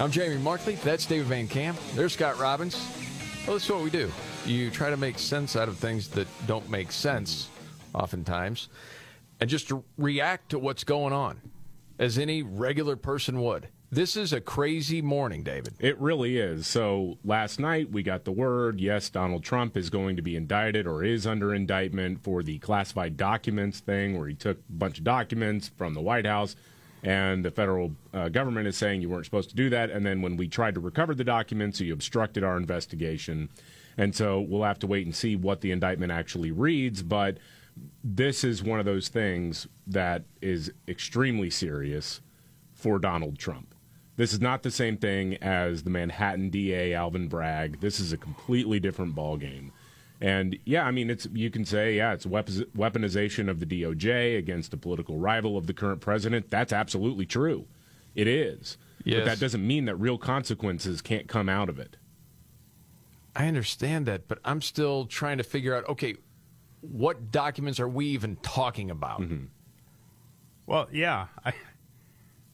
I'm Jamie Markley. That's David Van Camp. There's Scott Robbins. Well, that's what we do. You try to make sense out of things that don't make sense, oftentimes, and just react to what's going on, as any regular person would. This is a crazy morning, David. It really is. So last night we got the word yes, Donald Trump is going to be indicted or is under indictment for the classified documents thing, where he took a bunch of documents from the White House. And the federal uh, government is saying you weren't supposed to do that. And then when we tried to recover the documents, you obstructed our investigation. And so we'll have to wait and see what the indictment actually reads. But this is one of those things that is extremely serious for Donald Trump. This is not the same thing as the Manhattan DA Alvin Bragg. This is a completely different ballgame. And yeah, I mean, it's you can say yeah, it's weaponization of the DOJ against a political rival of the current president. That's absolutely true. It is. Yes. But that doesn't mean that real consequences can't come out of it. I understand that, but I'm still trying to figure out okay, what documents are we even talking about? Mm-hmm. Well, yeah. I,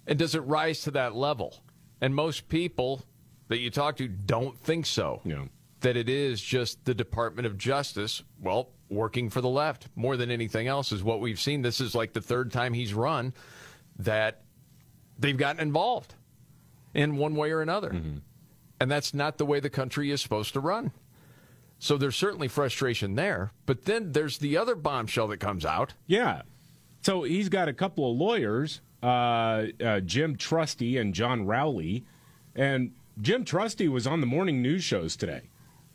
And does it rise to that level? And most people that you talk to don't think so. You know. That it is just the Department of Justice, well, working for the left more than anything else is what we've seen. This is like the third time he's run that they've gotten involved in one way or another. And that's not the way the country is supposed to run. So there's certainly frustration there. But then there's the other bombshell that comes out. Yeah. So he's got a couple of lawyers, uh, uh, Jim Trusty and John Rowley. And Jim Trusty was on the morning news shows today.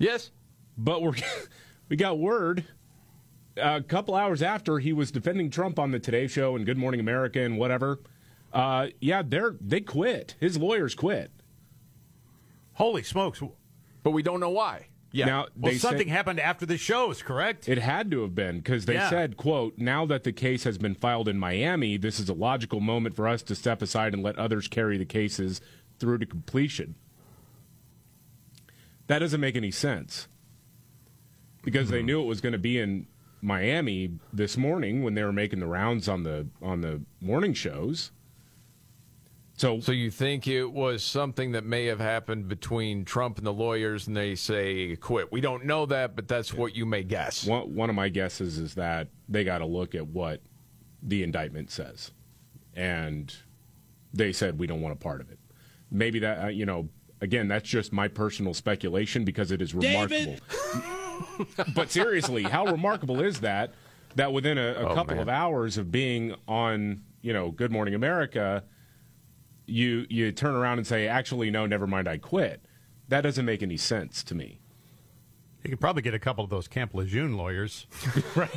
Yes. But we're, we got word a couple hours after he was defending Trump on the Today Show and Good Morning America and whatever. Uh, yeah, they're they quit. His lawyers quit. holy smokes. But we don't know why. Yeah. Now Well, something happened after the shows, correct? It had to have been because they Yeah. said, "quote Now that the case has been filed in Miami, this is a logical moment for us to step aside and let others carry the cases through to completion." That doesn't make any sense because they knew it was going to be in Miami this morning when they were making the rounds on the on the morning shows. So, So you think it was something that may have happened between Trump and the lawyers, and they say quit? We don't know that, but that's what you may guess. one, one of my guesses is that they got to look at what the indictment says, and they said we don't want a part of it. Maybe that uh, you know, again, that's just my personal speculation because it is remarkable. but seriously, how remarkable is that? That within a, a Oh, couple man. of hours of being on, you know, Good Morning America, you you turn around and say, actually, no, never mind, I quit. That doesn't make any sense to me. You could probably get a couple of those Camp Lejeune lawyers. right.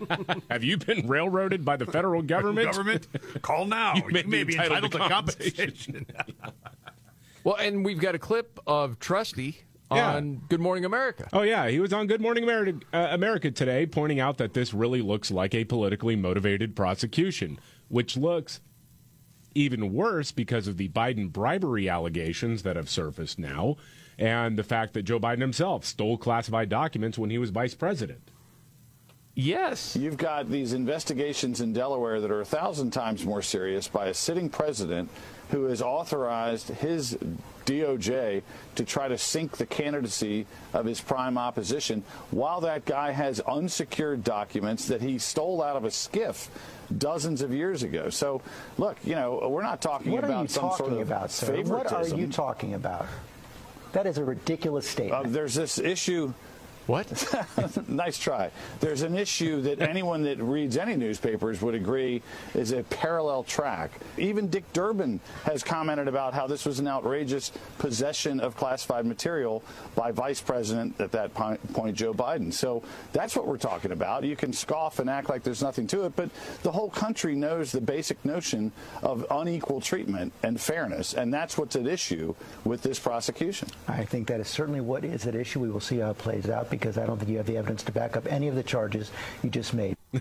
Have you been railroaded by the federal government? Government, call now. You may may, be be entitled entitled, to to compensation. Well, and we've got a clip of Trusty Yeah. on Good Morning America. Oh yeah, he was on Good Morning America, uh, America today, pointing out that this really looks like a politically motivated prosecution, which looks even worse because of the Biden bribery allegations that have surfaced now, and the fact that Joe Biden himself stole classified documents when he was vice president. Yes. You've got these investigations in Delaware that are a thousand times more serious by a sitting president who has authorized his DOJ to try to sink the candidacy of his prime opposition while that guy has unsecured documents that he stole out of a SCIF dozens of years ago. So, look, you know, we're not talking What about some talking sort of about, favoritism. What are you talking about? That is a ridiculous Uh, statement. there's this issue What? nice try. There's an issue that anyone that reads any newspapers would agree is a parallel track. Even Dick Durbin has commented about how this was an outrageous possession of classified material by Vice President at that point, Joe Biden. So that's what we're talking about. You can scoff and act like there's nothing to it, but the whole country knows the basic notion of unequal treatment and fairness, and that's what's at issue with this prosecution. I think that is certainly what is at issue. We will see how it plays out because I don't think you have the evidence to back up any of the charges you just made.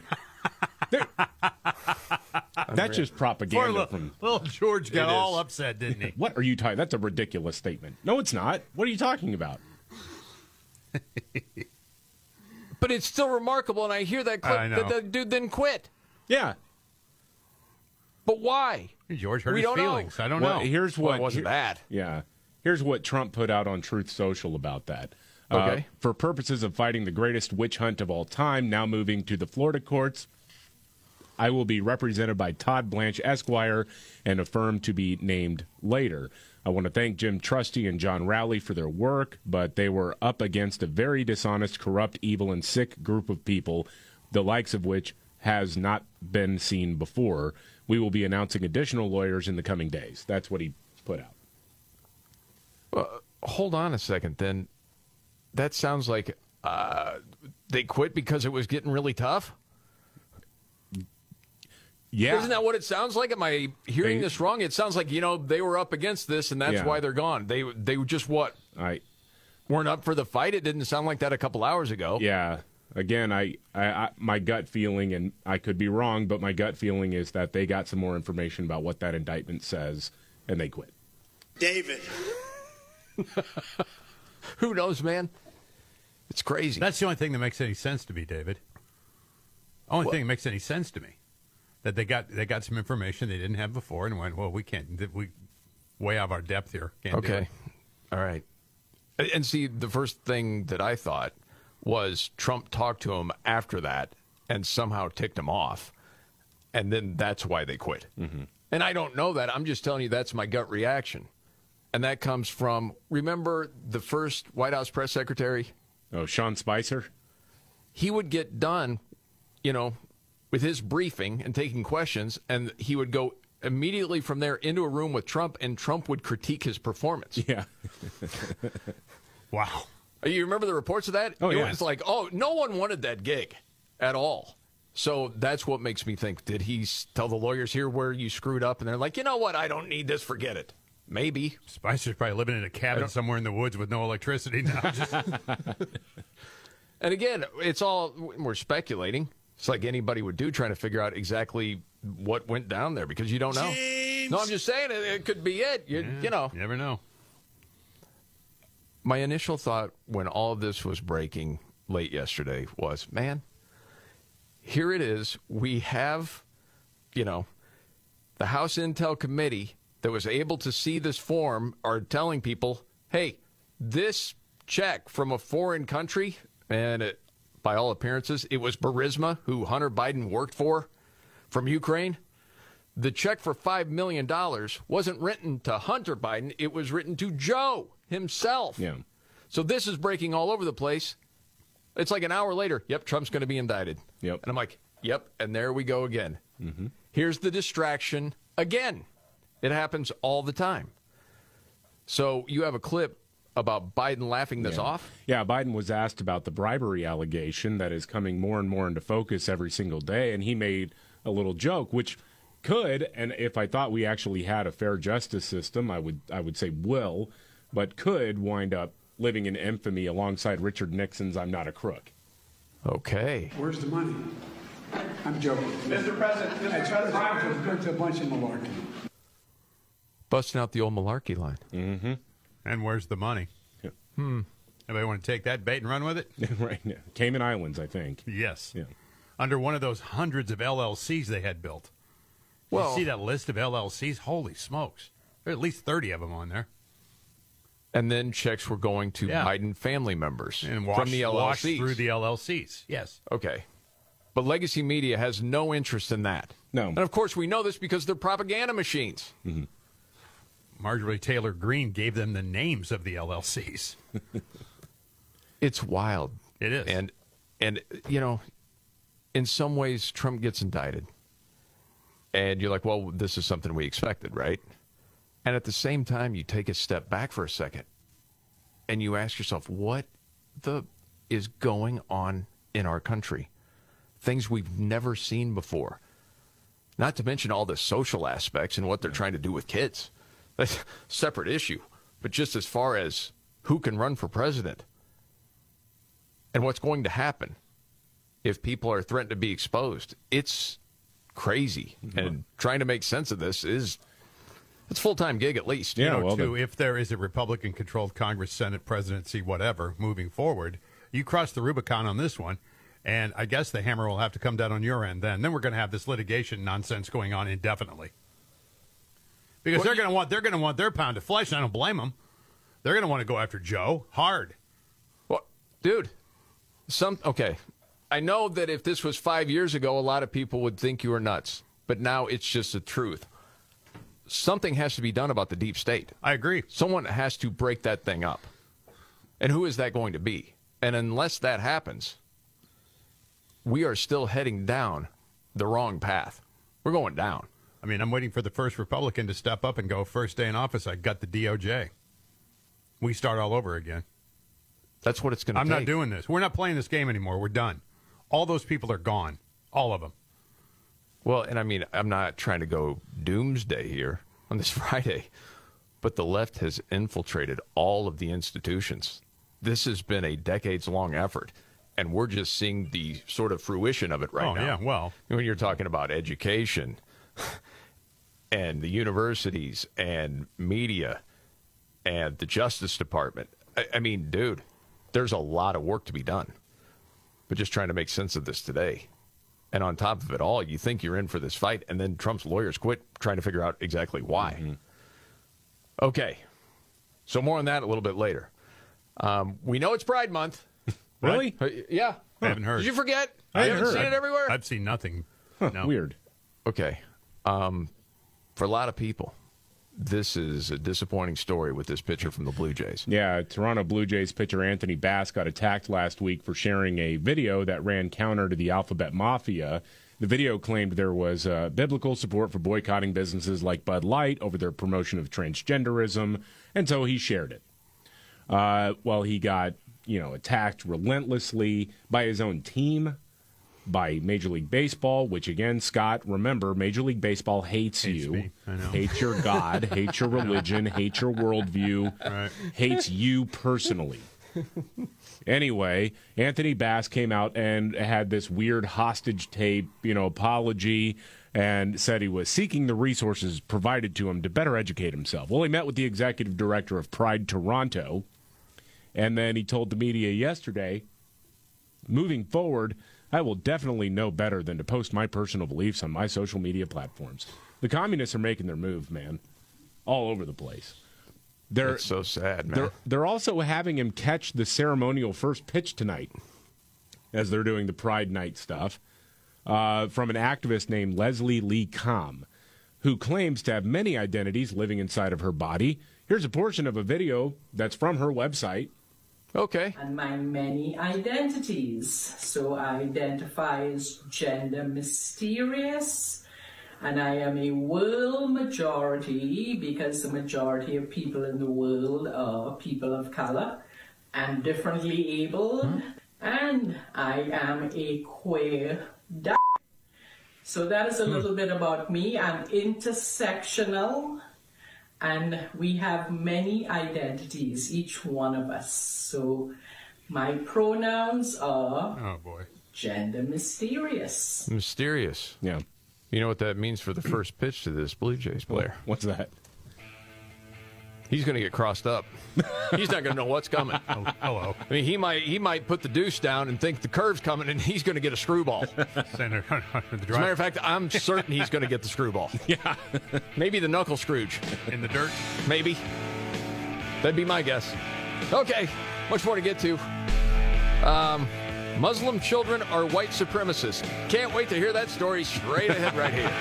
That's just propaganda Poor little, from. little George got all is. upset, didn't he? What are you talking? That's a ridiculous statement. No, it's not. What are you talking about? but it's still remarkable, and I hear that clip that the dude then quit. Yeah. But why? George hurt We his don't know. feelings. I don't well, know. here's Well, what it wasn't here- that. Yeah. Here's what Trump put out on Truth Social about that. Uh, Okay. for purposes of fighting the greatest witch hunt of all time, now moving to the Florida courts, I will be represented by Todd Blanche Esquire and a firm to be named later. I want to thank Jim Trusty and John Rowley for their work, but they were up against a very dishonest, corrupt, evil, and sick group of people, the likes of which has not been seen before. We will be announcing additional lawyers in the coming days. That's what he put out. Hold on a second. Then that sounds like uh, they quit because it was getting really tough. Yeah. Isn't that what it sounds like? Am I hearing They- this wrong? It sounds like you know they were up against this, and that's Yeah. why they're gone. They they just what I weren't up for the fight. It didn't sound like that a couple hours ago. yeah. Again, I, I, I my gut feeling, and I could be wrong, but my gut feeling is that they got some more information about what that indictment says, and they quit. David. Who knows, man? It's crazy. That's the only thing that makes any sense to me, David. Only thing that makes any sense to me that they got they got some information they didn't have before and went, well, we can't we way out of our depth here. Can't Okay. All right. And- And see, the first thing that I thought was Trump talked to him after that and somehow ticked him off. And then that's why they quit. Mm-hmm. And I don't know that. I'm just telling you that's my gut reaction. And that comes from, remember the first White House press secretary? Oh, Sean Spicer. He would get done, you know, with his briefing and taking questions, and he would go immediately from there into a room with Trump, and Trump would critique his performance. Yeah. Wow. You remember the reports of that? Oh, it yeah. was like, oh, no one wanted that gig at all. So that's what makes me think. Did he tell the lawyers here where you screwed up? And they're like, you know what? I don't need this. Forget it. Maybe. Spicer's probably living in a cabin somewhere in the woods with no electricity now. Just- And again, it's all we're speculating. It's like anybody would do, trying to figure out exactly what went down there because you don't know. James. No, I'm just saying it, it could be it. You, you know, you never know. my initial thought when all of this was breaking late yesterday was, man, here it is. We have, you know, the House Intel Committee that was able to see this form are telling people, hey, this check from a foreign country, and it, by all appearances, it was Burisma, who Hunter Biden worked for from Ukraine. The check for $5 million wasn't written to Hunter Biden, it was written to Joe himself. Yeah. So this is breaking all over the place. It's like an hour later. Yep, Trump's going to be indicted. Yep. And I'm like, yep. And there we go again. Mm-hmm. Here's the distraction again. It happens all the time. So you have a clip about Biden laughing this off. Yeah, Biden was asked about the bribery allegation that is coming more and more into focus every single day, and he made a little joke, which could, and if I thought we actually had a fair justice system, I would I would say will, but could wind up living in infamy alongside Richard Nixon's "I'm not a crook." Okay. Where's the money? I'm joking. Mr. President, Mr. President. It's a bunch of malarkey. Busting out the old malarkey line. And where's the money? Hmm. Anybody want to take that bait and run with it? right now, Cayman Islands, I think. Yes. Yeah. Under one of those hundreds of LLCs they had built. Well- you see that list of LLCs? Holy smokes. There are at least 30 of them on there. And then checks were going to Yeah. Biden family members And wash, from the wash LLCs. through the LLCs. Yes. Okay. But legacy media has no interest in that. No. And of course, we know this because they're propaganda machines. Marjorie Taylor Greene gave them the names of the LLCs. It's wild. It is. And and you know, in some ways Trump gets indicted. And you're like, well, this is something we expected, right? And at the same time, you take a step back for a second and you ask yourself, what the is going on in our country? Things we've never seen before. Not to mention all the social aspects and what they're trying to do with kids. That's a separate issue. But just as far as who can run for president and what's going to happen if people are threatened to be exposed, it's crazy. Mm-hmm. And trying to make sense of this is it's a full time gig at least. Yeah, you know, well, too, the- if there is a Republican controlled Congress, Senate, presidency, whatever, moving forward, you cross the Rubicon on this one. And I guess the hammer will have to come down on your end then. Then we're going to have this litigation nonsense going on indefinitely. Because they're going to want they're going to want their pound of flesh. And I don't blame them. They're going to want to go after Joe hard. Well, dude, some okay. I know that if this was five years ago, a lot of people would think you were nuts, but now it's just the truth. Something has to be done about the deep state. I agree. Someone has to break that thing up. And who is that going to be? And unless that happens, we are still heading down the wrong path. We're going down. I mean, I'm waiting for the first Republican to step up and go, first day in office, I got the DOJ. We start all over again. That's what it's going to be. I'm take. not doing this. We're not playing this game anymore. We're done. All those people are gone. All of them. Well, and I mean, I'm not trying to go doomsday here on this Friday, but the left has infiltrated all of the institutions. This has been a decades long effort, and we're just seeing the sort of fruition of it right Oh, now. yeah, well. when you're talking about education and the universities and media and the Justice Department, I, I mean, dude, there's a lot of work to be done. But just trying to make sense of this today. And on top of it all, you think you're in for this fight, and then Trump's lawyers quit trying to figure out exactly why. Okay. So, more on that a little bit later. Um, we know it's Pride Month. Really? Uh, yeah. I haven't heard. Did you forget? I you haven't haven't heard. seen it everywhere? I've seen nothing. No. Weird. Okay. Um, for a lot of people, this is a disappointing story with this pitcher from the Blue Jays. Yeah, Toronto Blue Jays pitcher Anthony Bass got attacked last week for sharing a video that ran counter to the Alphabet Mafia. The video claimed there was uh, biblical support for boycotting businesses like Bud Light over their promotion of transgenderism, and so he shared it. Uh, well, he got you know attacked relentlessly by his own team, by Major League Baseball, which again, Scott, remember, Major League Baseball hates, Hates you, me. I know. hates your God, hates your religion, hates your worldview, Right. hates you personally. Anyway, Anthony Bass came out and had this weird hostage tape, you know, apology and said he was seeking the resources provided to him to better educate himself. Well, he met with the executive director of Pride Toronto, and then he told the media yesterday, moving forward, I will definitely know better than to post my personal beliefs on my social media platforms. The communists are making their move, man, all over the place. They're It's so sad, man. they're they're also having him catch the ceremonial first pitch tonight, as they're doing the Pride Night stuff, uh, from an activist named Leslie Lee Kam, who claims to have many identities living inside of her body. Here's a portion of a video that's from her website. Okay. and my many identities. So I identify as gender mysterious, and I am a world majority because the majority of people in the world are people of color and differently abled, hmm. and I am a queer di- So that is a hmm. little bit about me. I'm intersectional and we have many identities, each one of us. So my pronouns are Oh, boy. gender mysterious. Mysterious. Yeah, You know what that means for the first pitch to this Blue Jays player? what's that? He's going to get crossed up. He's not going to know what's coming. Oh, hello. I mean, he might he might put the deuce down and think the curve's coming, and he's going to get a screwball. As Senator, the a matter drive of fact, I'm certain he's going to get the screwball. Yeah, Maybe the knuckle Scrooge. in the dirt. Maybe. That'd be my guess. Okay, much more to get to. Um, Muslim children are white supremacists. Can't wait to hear that story straight ahead right here.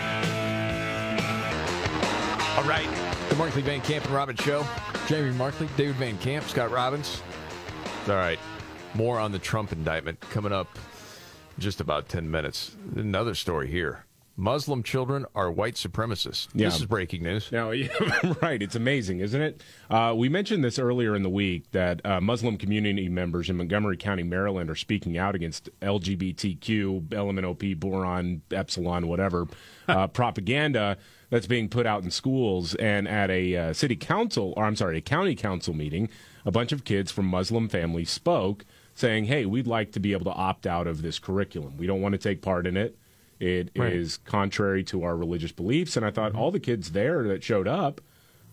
All right, the Markley Van Camp and Robbins Show. Jamie Markley, David Van Camp, Scott Robbins. All right. More on the Trump indictment coming up in just about 10 minutes. Another story here. Muslim children are white supremacists. Yeah. This is breaking news. Now, yeah, right. It's amazing, isn't it? Uh, we mentioned this earlier in the week that uh, Muslim community members in Montgomery County, Maryland, are speaking out against LGBTQ, LMNOP, boron, epsilon, whatever uh, propaganda that's being put out in schools. And at a uh, city council, or I'm sorry, a county council meeting, a bunch of kids from Muslim families spoke, saying, "Hey, we'd like to be able to opt out of this curriculum. We don't want to take part in it." It is Right. contrary to our religious beliefs. And I thought all the kids there that showed up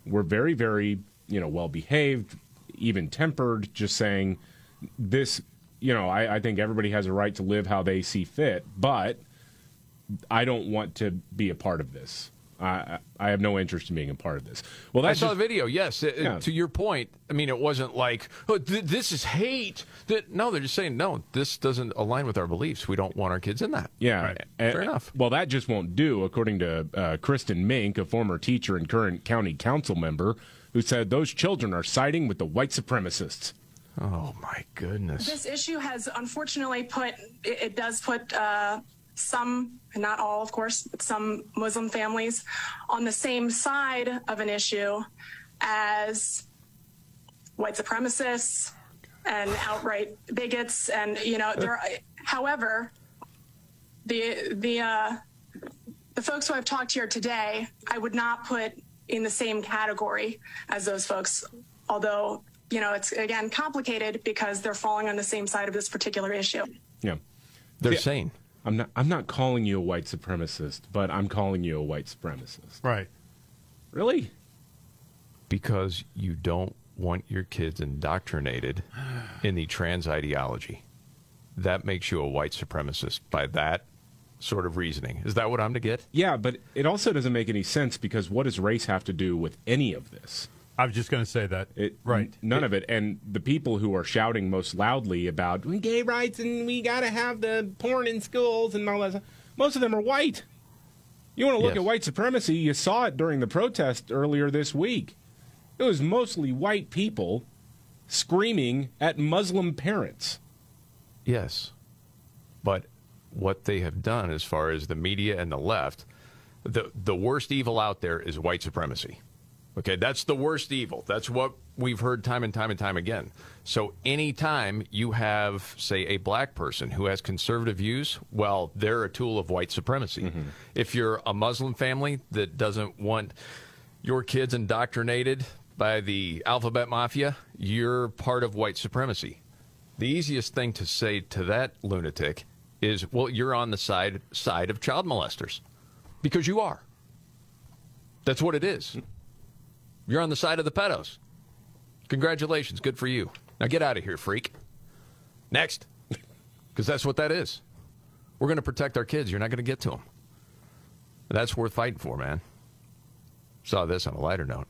were very, very, you know, well behaved, even tempered, just saying this, you know, I, I think everybody has a right to live how they see fit, but I don't want to be a part of this. I, I I have no interest in being a part of this. Well, I saw just, the video. Yes, It- it- Yeah. to your point. I mean, it wasn't like oh, th- this is hate. Th- no, they're just saying no. This doesn't align with our beliefs. We don't want our kids in that. Yeah, and- Fair enough. Well, that just won't do, according to uh, Kristin Mink, a former teacher and current county council member, who said those children are siding with the white supremacists. Oh my goodness. This issue has unfortunately put, it, it does put uh, some, and not all, of course, but some Muslim families on the same side of an issue as white supremacists and outright bigots. And, you know, there, however, the, the, uh, the folks who I've talked to here today, I would not put in the same category as those folks, although, you know, it's again complicated because they're falling on the same side of this particular issue. Yeah, They're Yeah. sane. I'm not. I'm not calling you a white supremacist, but I'm calling you a white supremacist. Right. Really? because you don't want your kids indoctrinated in the trans ideology. That makes you a white supremacist by that sort of reasoning. Is that what I'm to get? Yeah, but it also doesn't make any sense because what does race have to do with any of this? I was just going to say that. It, right. None of it. And the people who are shouting most loudly about gay rights and we got to have the porn in schools and all that, stuff, most of them are white. You want to look Yes. at white supremacy? You saw it during the protest earlier this week. It was mostly white people screaming at Muslim parents. Yes. But what they have done as far as the media and the left, the the worst evil out there is white supremacy. Okay, that's the worst evil. That's what we've heard time and time and time again. So anytime you have, say, a black person who has conservative views, well, they're a tool of white supremacy. Mm-hmm. If you're a Muslim family that doesn't want your kids indoctrinated by the alphabet mafia, you're part of white supremacy. The easiest thing to say to that lunatic is, well, you're on the side side of child molesters. Because you are. That's what it is. You're on the side of the pedos. Congratulations, good for you. Now get out of here, freak. Next. Because that's what that is. We're going to protect our kids. You're not going to get to them. That's worth fighting for, man. Saw this on a lighter note.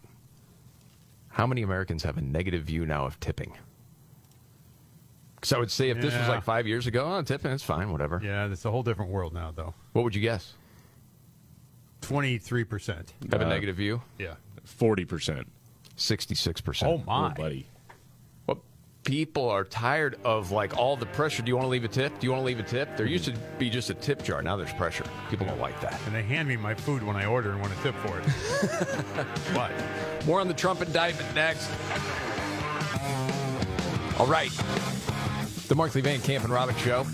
How many Americans have a negative view now of tipping? Because I would say if this was like five years ago, oh, tipping, it's fine, whatever. Yeah, it's a whole different world now, though. What would you guess? 23%. Have a Uh, negative view? Yeah. 40%. 66%. Oh, my. Oh, buddy. Well, people are tired of like all the pressure. Do you want to leave a tip? Do you want to leave a tip? There used to be just a tip jar. Now there's pressure. People don't like that. And they hand me my food when I order and want a tip for it. what? More on the Trump indictment next. All right. The Markley Van Camp and Robbins Show.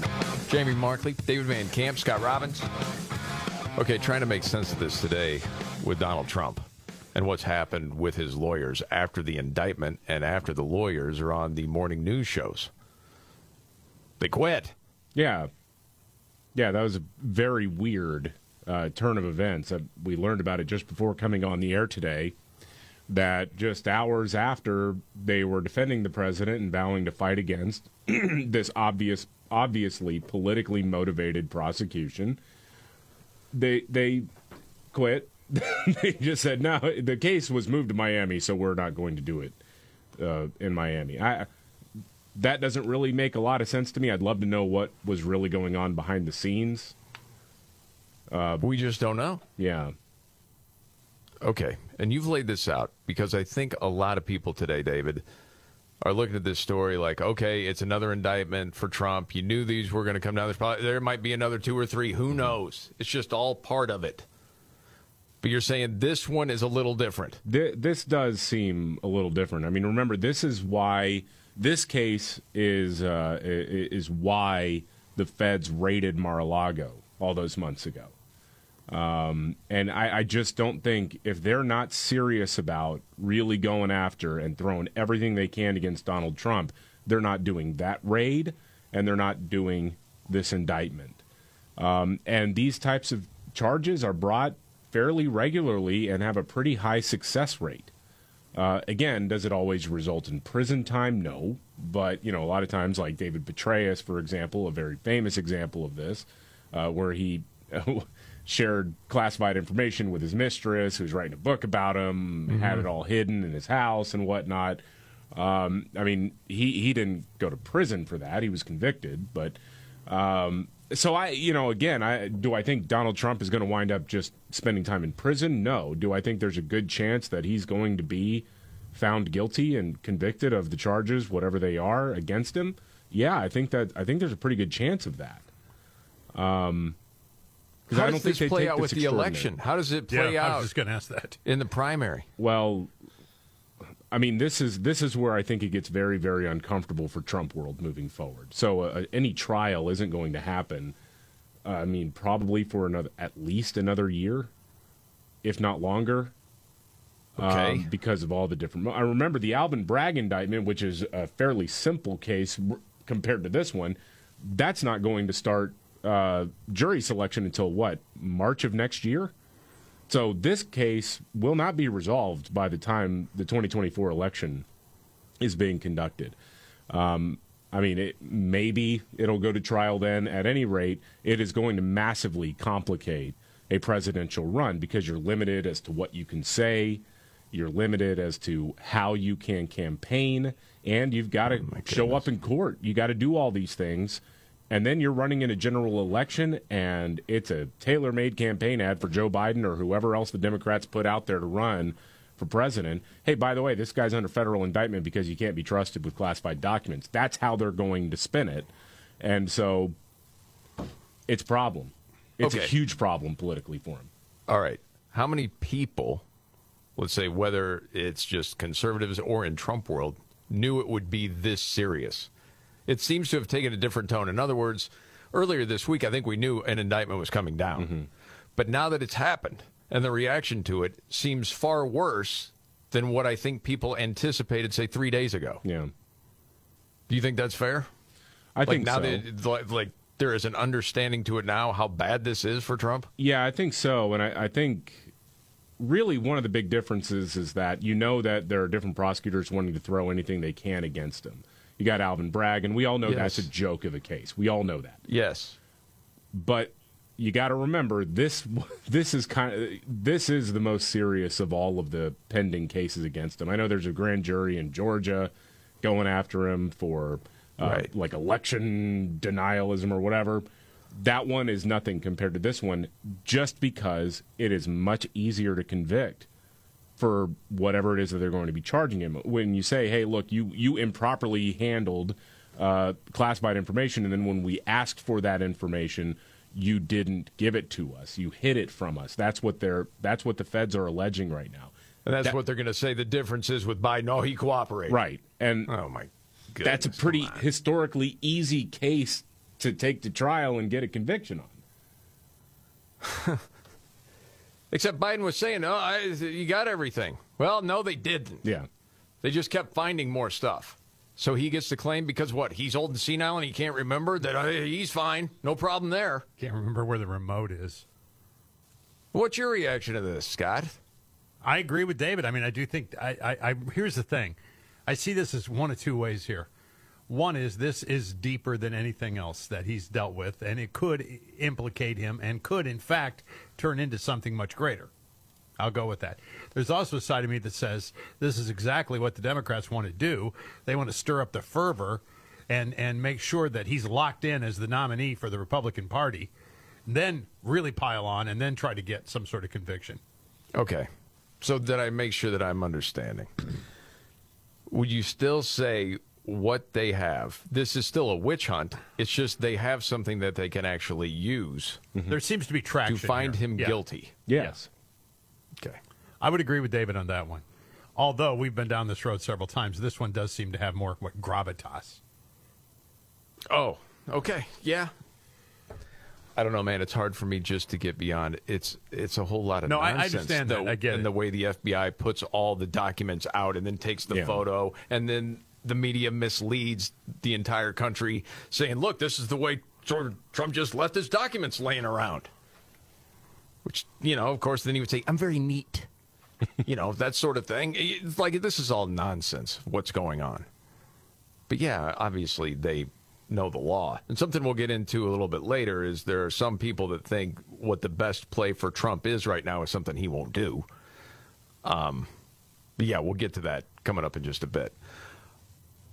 Jamie Markley, David Van Camp, Scott Robbins. Okay, trying to make sense of this today with Donald Trump and what's happened with his lawyers after the indictment and after the lawyers are on the morning news shows. They quit. Yeah. Yeah, that was a very weird uh, turn of events. Uh, we learned about it just before coming on the air today. That just hours after they were defending the president and vowing to fight against this obvious, obviously politically motivated prosecution, they they quit. they just said no. The case was moved to Miami, so we're not going to do it uh, in Miami. I that doesn't really make a lot of sense to me. I'd love to know what was really going on behind the scenes. Uh, we just don't know. Yeah. Okay. And you've laid this out because I think a lot of people today, David, are looking at this story like, okay, it's another indictment for Trump. You knew these were going to come down. There's probably, there might be another two or three. Who knows? It's just all part of it. But you're saying this one is a little different. This does seem a little different. I mean, remember, this is why this case is uh, is why the feds raided Mar-a-Lago all those months ago. Um, and I, I, just don't think if they're not serious about really going after and throwing everything they can against Donald Trump, they're not doing that raid and they're not doing this indictment. Um, and these types of charges are brought fairly regularly and have a pretty high success rate. Uh, again, does it always result in prison time? No. But, you know, a lot of times, like David Petraeus, for example, a very famous example of this, uh, where he shared classified information with his mistress, who's writing a book about him, mm-hmm. had it all hidden in his house and whatnot. Um, I mean, he, he didn't go to prison for that. He was convicted. But um, so I, you know, again, I do I think Donald Trump is going to wind up just spending time in prison? No. Do I think there's a good chance that he's going to be found guilty and convicted of the charges, whatever they are, against him? Yeah, I think that I think there's a pretty good chance of that. Um, how I don't does this play out with the election? How does it play yeah, out? I was just going to ask that in the primary. Well, I mean, this is this is where I think it gets very, very uncomfortable for Trump world moving forward. So uh, any trial isn't going to happen. Uh, I mean, probably for another at least another year, if not longer. Okay. Um, because of all the different. I remember the Alvin Bragg indictment, which is a fairly simple case compared to this one. That's not going to start uh, jury selection until what March of next year. So this case will not be resolved by the time the 2024 election is being conducted. Um, I mean, it, maybe it'll go to trial then. At any rate, it is going to massively complicate a presidential run because you're limited as to what you can say, you're limited as to how you can campaign, and you've got to oh show up in court. You got to do all these things and then you're running in a general election and it's a tailor-made campaign ad for Joe Biden or whoever else the Democrats put out there to run for president. Hey, by the way, this guy's under federal indictment because you can't be trusted with classified documents. That's how they're going to spin it. And so it's a problem. It's okay. a huge problem politically for him. All right. How many people, let's say whether it's just conservatives or in Trump world, knew it would be this serious? It seems to have taken a different tone. In other words, earlier this week, I think we knew an indictment was coming down. Mm-hmm. But now that it's happened and the reaction to it seems far worse than what I think people anticipated, say, three days ago. Yeah. Do you think that's fair? I like think now so. That, like there is an understanding to it now how bad this is for Trump. Yeah, I think so, and I, I think really one of the big differences is that you know that there are different prosecutors wanting to throw anything they can against him. You got Alvin Bragg, and we all know yes. that's a joke of a case. We all know that. Yes. But you got to remember this. This is kind of this is the most serious of all of the pending cases against him. I know there's a grand jury in Georgia going after him for uh, right. like election denialism or whatever. That one is nothing compared to this one, just because it is much easier to convict for whatever it is that they're going to be charging him. When you say, "Hey, look, you you improperly handled uh, classified information," and then when we asked for that information, you didn't give it to us. You hid it from us. That's what they're. That's what the feds are alleging right now. And that's that, what they're going to say. The difference is with Biden. Oh, he cooperated. Right. And oh my, goodness, that's a pretty historically easy case to take to trial and get a conviction on. Except Biden was saying, "Oh, I, you got everything." Well, no, they didn't. Yeah, they just kept finding more stuff. So he gets the claim because what? He's old and senile and he can't remember that uh, he's fine, no problem there. Can't remember where the remote is. What's your reaction to this, Scott? I agree with David. I mean, I do think. I, I, I here's the thing. I see this as one of two ways here. One is this is deeper than anything else that he's dealt with, and it could implicate him and could, in fact, turn into something much greater. I'll go with that. There's also a side of me that says this is exactly what the Democrats want to do. They want to stir up the fervor and, and make sure that he's locked in as the nominee for the Republican Party, then really pile on and then try to get some sort of conviction. Okay. So that I make sure that I'm understanding would you still say what they have? This is still a witch hunt. It's just they have something that they can actually use. Mm-hmm. There seems to be traction to find here. him Yeah. guilty. Yes. Okay. I would agree with David on that one. Although we've been down this road several times, this one does seem to have more what gravitas. Oh, okay. Yeah. I don't know, man. It's hard for me just to get beyond. it. It's it's a whole lot of No, I- I nonsense. understand that. I get and it. the way the FBI puts all the documents out and then takes the Yeah. photo, and then the media misleads the entire country, saying, "Look, this is the way Trump just left his documents laying around." Which you know, of course, then he would say, "I'm very neat," you know, that sort of thing. It's like this is all nonsense. What's going on? But yeah, obviously they know the law. And something we'll get into a little bit later is there are some people that think what the best play for Trump is right now is something he won't do. Um, but yeah, we'll get to that coming up in just a bit.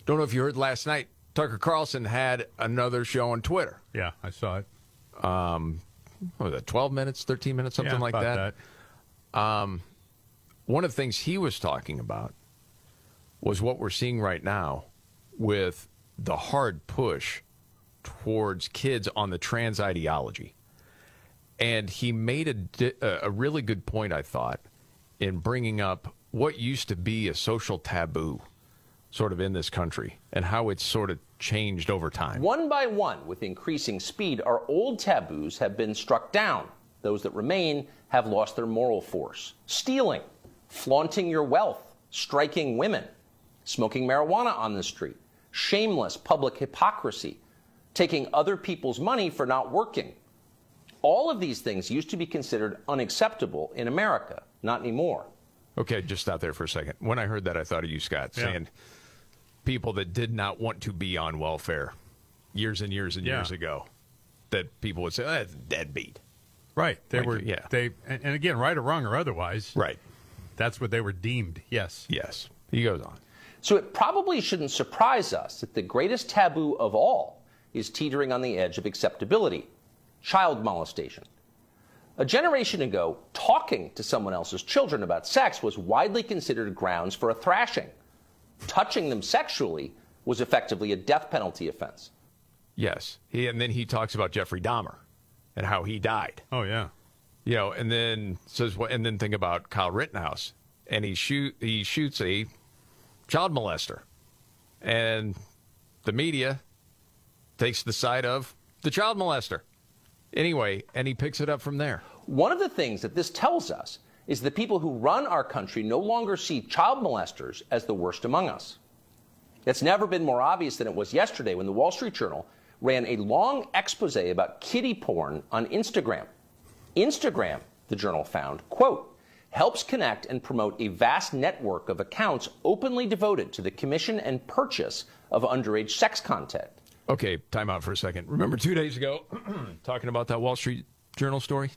Don't know if you heard last night, Tucker Carlson had another show on Twitter. Yeah, I saw it. Um, what was that, 12 minutes, 13 minutes, something Yeah, like about that? Um, one of the things he was talking about was what we're seeing right now with the hard push towards kids on the trans ideology. And he made a, di- a a really good point, I thought, in bringing up what used to be a social taboo sort of in this country and how it's sort of changed over time. One by one, with increasing speed, our old taboos have been struck down. Those that remain have lost their moral force. Stealing, flaunting your wealth, striking women, smoking marijuana on the street, shameless public hypocrisy, taking other people's money for not working. All of these things used to be considered unacceptable in America, not anymore. Okay, just stop there for a second. When I heard that, I thought of you, Scott, Yeah. saying people that did not want to be on welfare years and years and Yeah. years ago, that people would say, oh, that's deadbeat. Right. They Like, were. yeah. They and, and again, right or wrong or otherwise. Right. That's what they were deemed. Yes. Yes. He goes on. So it probably shouldn't surprise us that the greatest taboo of all is teetering on the edge of acceptability child molestation. A generation ago, talking to someone else's children about sex was widely considered grounds for a thrashing. Touching them sexually was effectively a death penalty offense. Yes. He, and then he talks about Jeffrey Dahmer and how he died. Oh yeah. You know, and then says what and then think about Kyle Rittenhouse. And he shoot he shoots a child molester. And the media takes the side of the child molester. Anyway, and he picks it up from there. One of the things that this tells us is the people who run our country no longer see child molesters as the worst among us. It's never been more obvious than it was yesterday when the Wall Street Journal ran a long expose about kiddie porn on Instagram. Instagram, the journal found, quote, helps connect and promote a vast network of accounts openly devoted to the commission and purchase of underage sex content. Okay, time out for a second. Remember two days ago talking about that Wall Street Journal story?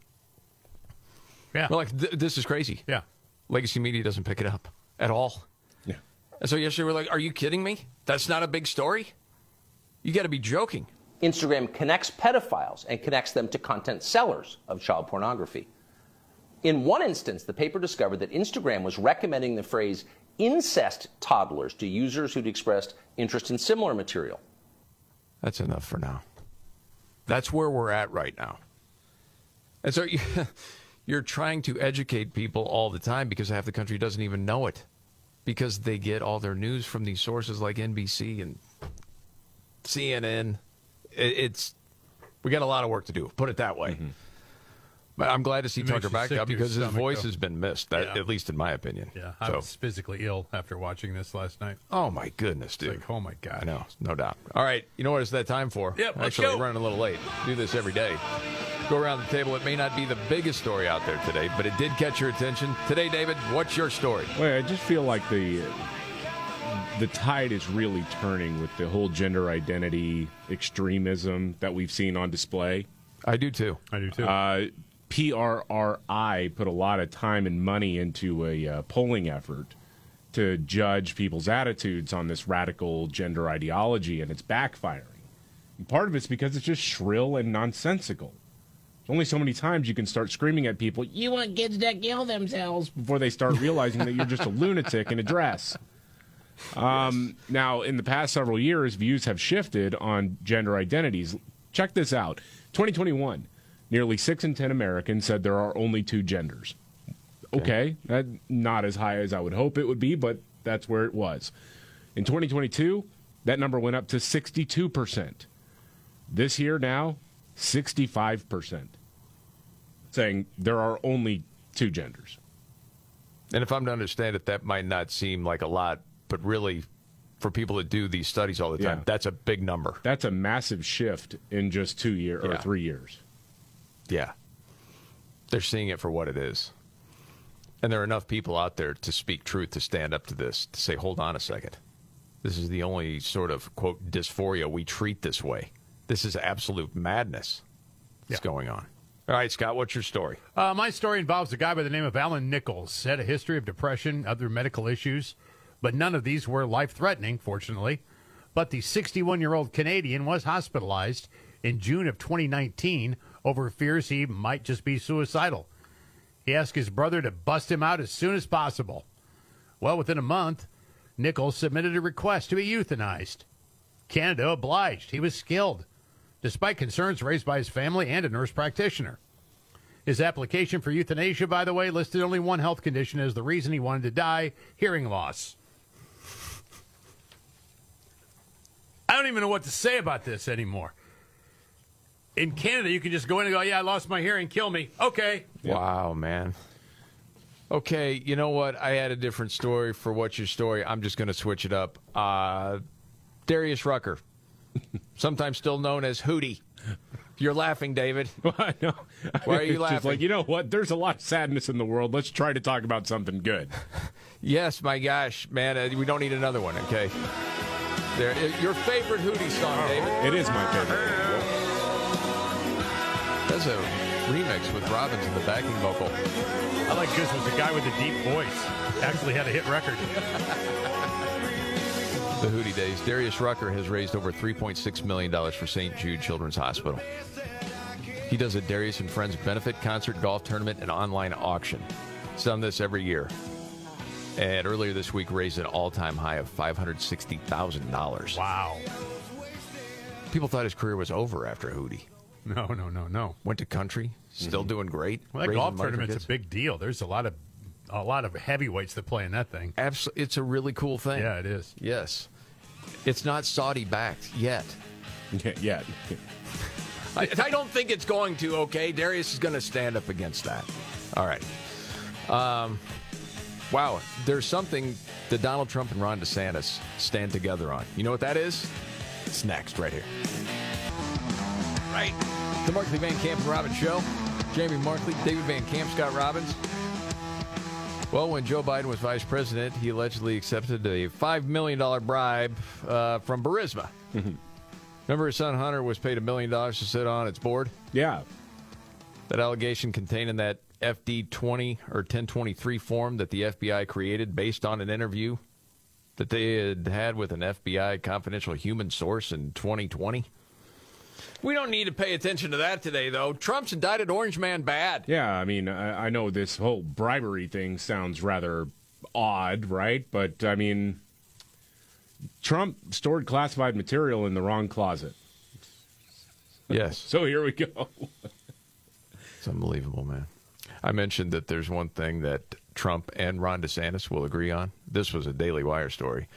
Yeah. We're like, th- this is crazy. Yeah. Legacy media doesn't pick it up at all. Yeah. And so yesterday we're like, are you kidding me? That's not a big story? You got to be joking. Instagram connects pedophiles and connects them to content sellers of child pornography. In one instance, the paper discovered that Instagram was recommending the phrase incest toddlers to users who'd expressed interest in similar material. That's enough for now. That's where we're at right now. And so you, you're trying to educate people all the time because half the country doesn't even know it because they get all their news from these sources like NBC and CNN. It's we got a lot of work to do. Put it that way. But I'm glad to see It Tucker back up because his stomach, voice though. has been missed. That, Yeah. At least in my opinion. Yeah. I So- was physically ill after watching this last night. Oh my goodness, dude! like, oh my god. I know, no doubt. All right, you know what it's that time for? Yep, let's Actually, go. running a little late. Do this every day. Go around the table. It may not be the biggest story out there today, but it did catch your attention. Today, David, what's your story? Well, I just feel like the the tide is really turning with the whole gender identity extremism that we've seen on display. I do too. I do too. Uh, PRRI put a lot of time and money into a uh, polling effort to judge people's attitudes on this radical gender ideology, and it's backfiring. And part of it's because it's just shrill and nonsensical. Only so many times you can start screaming at people, you want kids to kill themselves, before they start realizing that you're just a lunatic in a dress. Um, Now, in the past several years, views have shifted on gender identities. Check this out 2021, nearly 6 in 10 Americans said there are only two genders. Okay, that, not as high as I would hope it would be, but that's where it was. In 2022, that number went up to 62%. This year now, 65%, saying there are only two genders. And if I'm to understand it, that might not seem like a lot, but really, for people that do these studies all the time, Yeah. that's a big number. That's a massive shift in just two years or Yeah. three years. Yeah. They're seeing it for what it is. And there are enough people out there to speak truth to stand up to this, to say, hold on a second. This is the only sort of, quote, dysphoria we treat this way. This is absolute madness that's going on. All right, Scott, what's your story? Uh, my story involves a guy by the name of Alan Nichols. Had a history of depression, other medical issues, but none of these were life threatening, fortunately. But the 61 year old Canadian was hospitalized in June of 2019 over fears he might just be suicidal. He asked his brother to bust him out as soon as possible. Well, within a month, Nichols submitted a request to be euthanized. Canada obliged. He was skilled, despite concerns raised by his family and a nurse practitioner. His application for euthanasia, by the way, listed only one health condition as the reason he wanted to die hearing loss. I don't even know what to say about this anymore. In Canada, you can just go in and go, Yeah, I lost my hearing, kill me. Okay. Wow, man. Okay, you know what? I had a different story for what's your story. I'm just going to switch it up. Uh, Darius Rucker, sometimes still known as Hootie. You're laughing, David. I know. Why are you It's laughing? Just like you know what? There's a lot of sadness in the world. Let's try to talk about something good. Yes, my gosh, man, uh, we don't need another one, okay? There, uh, your favorite Hootie song, David? It is my favorite. A remix with Robbins in the backing vocal. I like this was a guy with a deep voice. Actually had a hit record. The Hootie Days. Darius Rucker has raised over $3.6 million for St. Jude Children's Hospital. He does a Darius and Friends benefit concert, golf tournament, and online auction. He's done this every year. And earlier this week raised an all time high of $560,000. Wow. People thought his career was over after Hootie. No, no, no, no. Went to country, still doing great. Well, that raising golf tournament's kids. a big deal. There's a lot of a lot of heavyweights that play in that thing. Abs- it's a really cool thing. Yeah, it is. Yes. It's not Saudi backed yet. yeah. I, I don't think it's going to, okay? Darius is going to stand up against that. All right. Um, wow. There's something that Donald Trump and Ron DeSantis stand together on. You know what that is? It's next, right here. Right. The Markley Van Camp and Robbins Show. Jamie Markley, David Van Camp, Scott Robbins. Well, when Joe Biden was vice president, he allegedly accepted a $5 million bribe uh, from Burisma. Remember his son Hunter was paid a million dollars to sit on its board? Yeah. That allegation contained in that FD 20 or 1023 form that the FBI created based on an interview that they had had with an FBI confidential human source in 2020. We don't need to pay attention to that today, though. Trump's indicted Orange Man bad. Yeah, I mean, I, I know this whole bribery thing sounds rather odd, right? But I mean, Trump stored classified material in the wrong closet. Yes. So here we go. It's unbelievable, man. I mentioned that there's one thing that Trump and Ron DeSantis will agree on. This was a Daily Wire story.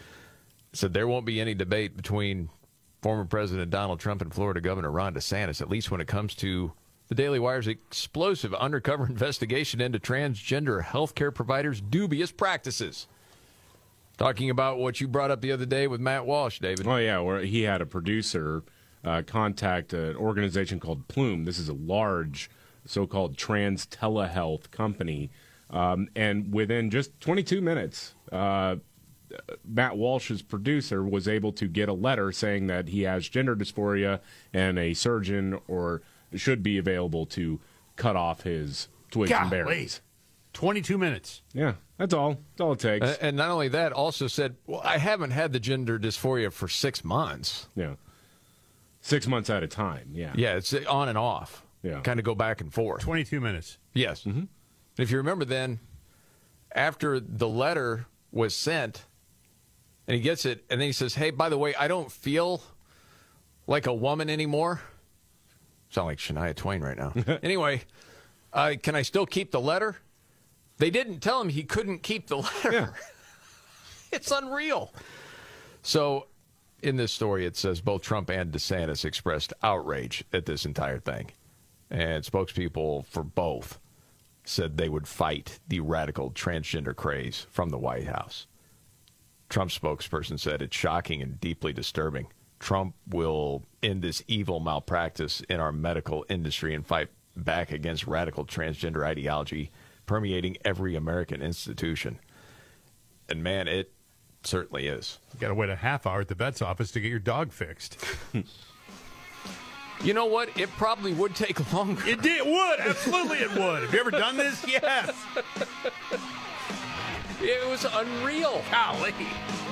It said there won't be any debate between former President Donald Trump and Florida Governor Ron DeSantis, at least when it comes to the Daily Wire's explosive undercover investigation into transgender healthcare providers' dubious practices. Talking about what you brought up the other day with Matt Walsh, David. Oh yeah, where he had a producer uh, contact an organization called Plume. This is a large so-called trans telehealth company, um, and within just 22 minutes, uh, Matt Walsh's producer was able to get a letter saying that he has gender dysphoria and a surgeon or should be available to cut off his twigs and Golly. berries. 22 minutes. Yeah, that's all. That's all it takes. Uh, and not only that, also said, well, I haven't had the gender dysphoria for six months. Yeah. Six months at a time. Yeah. Yeah, it's on and off. Yeah. Kind of go back and forth. 22 minutes. Yes. Mm-hmm. If you remember then, after the letter was sent, And he gets it, and then he says, Hey, by the way, I don't feel like a woman anymore. Sound like Shania Twain right now. anyway, uh, can I still keep the letter? They didn't tell him he couldn't keep the letter. it's unreal. So, in this story, it says both Trump and DeSantis expressed outrage at this entire thing. And spokespeople for both said they would fight the radical transgender craze from the White House. Trump's spokesperson said it's shocking and deeply disturbing. Trump will end this evil malpractice in our medical industry and fight back against radical transgender ideology permeating every American institution. And man, it certainly is. You got to wait a half hour at the vet's office to get your dog fixed. you know what? It probably would take longer. It did. Would absolutely it would. Have you ever done this? Yes. It was unreal. Golly.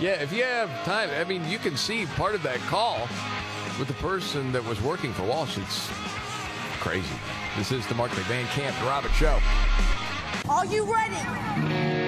Yeah, if you have time, I mean, you can see part of that call with the person that was working for Walsh. It's crazy. This is the Markley Van Camp Robbins Show. Are you ready?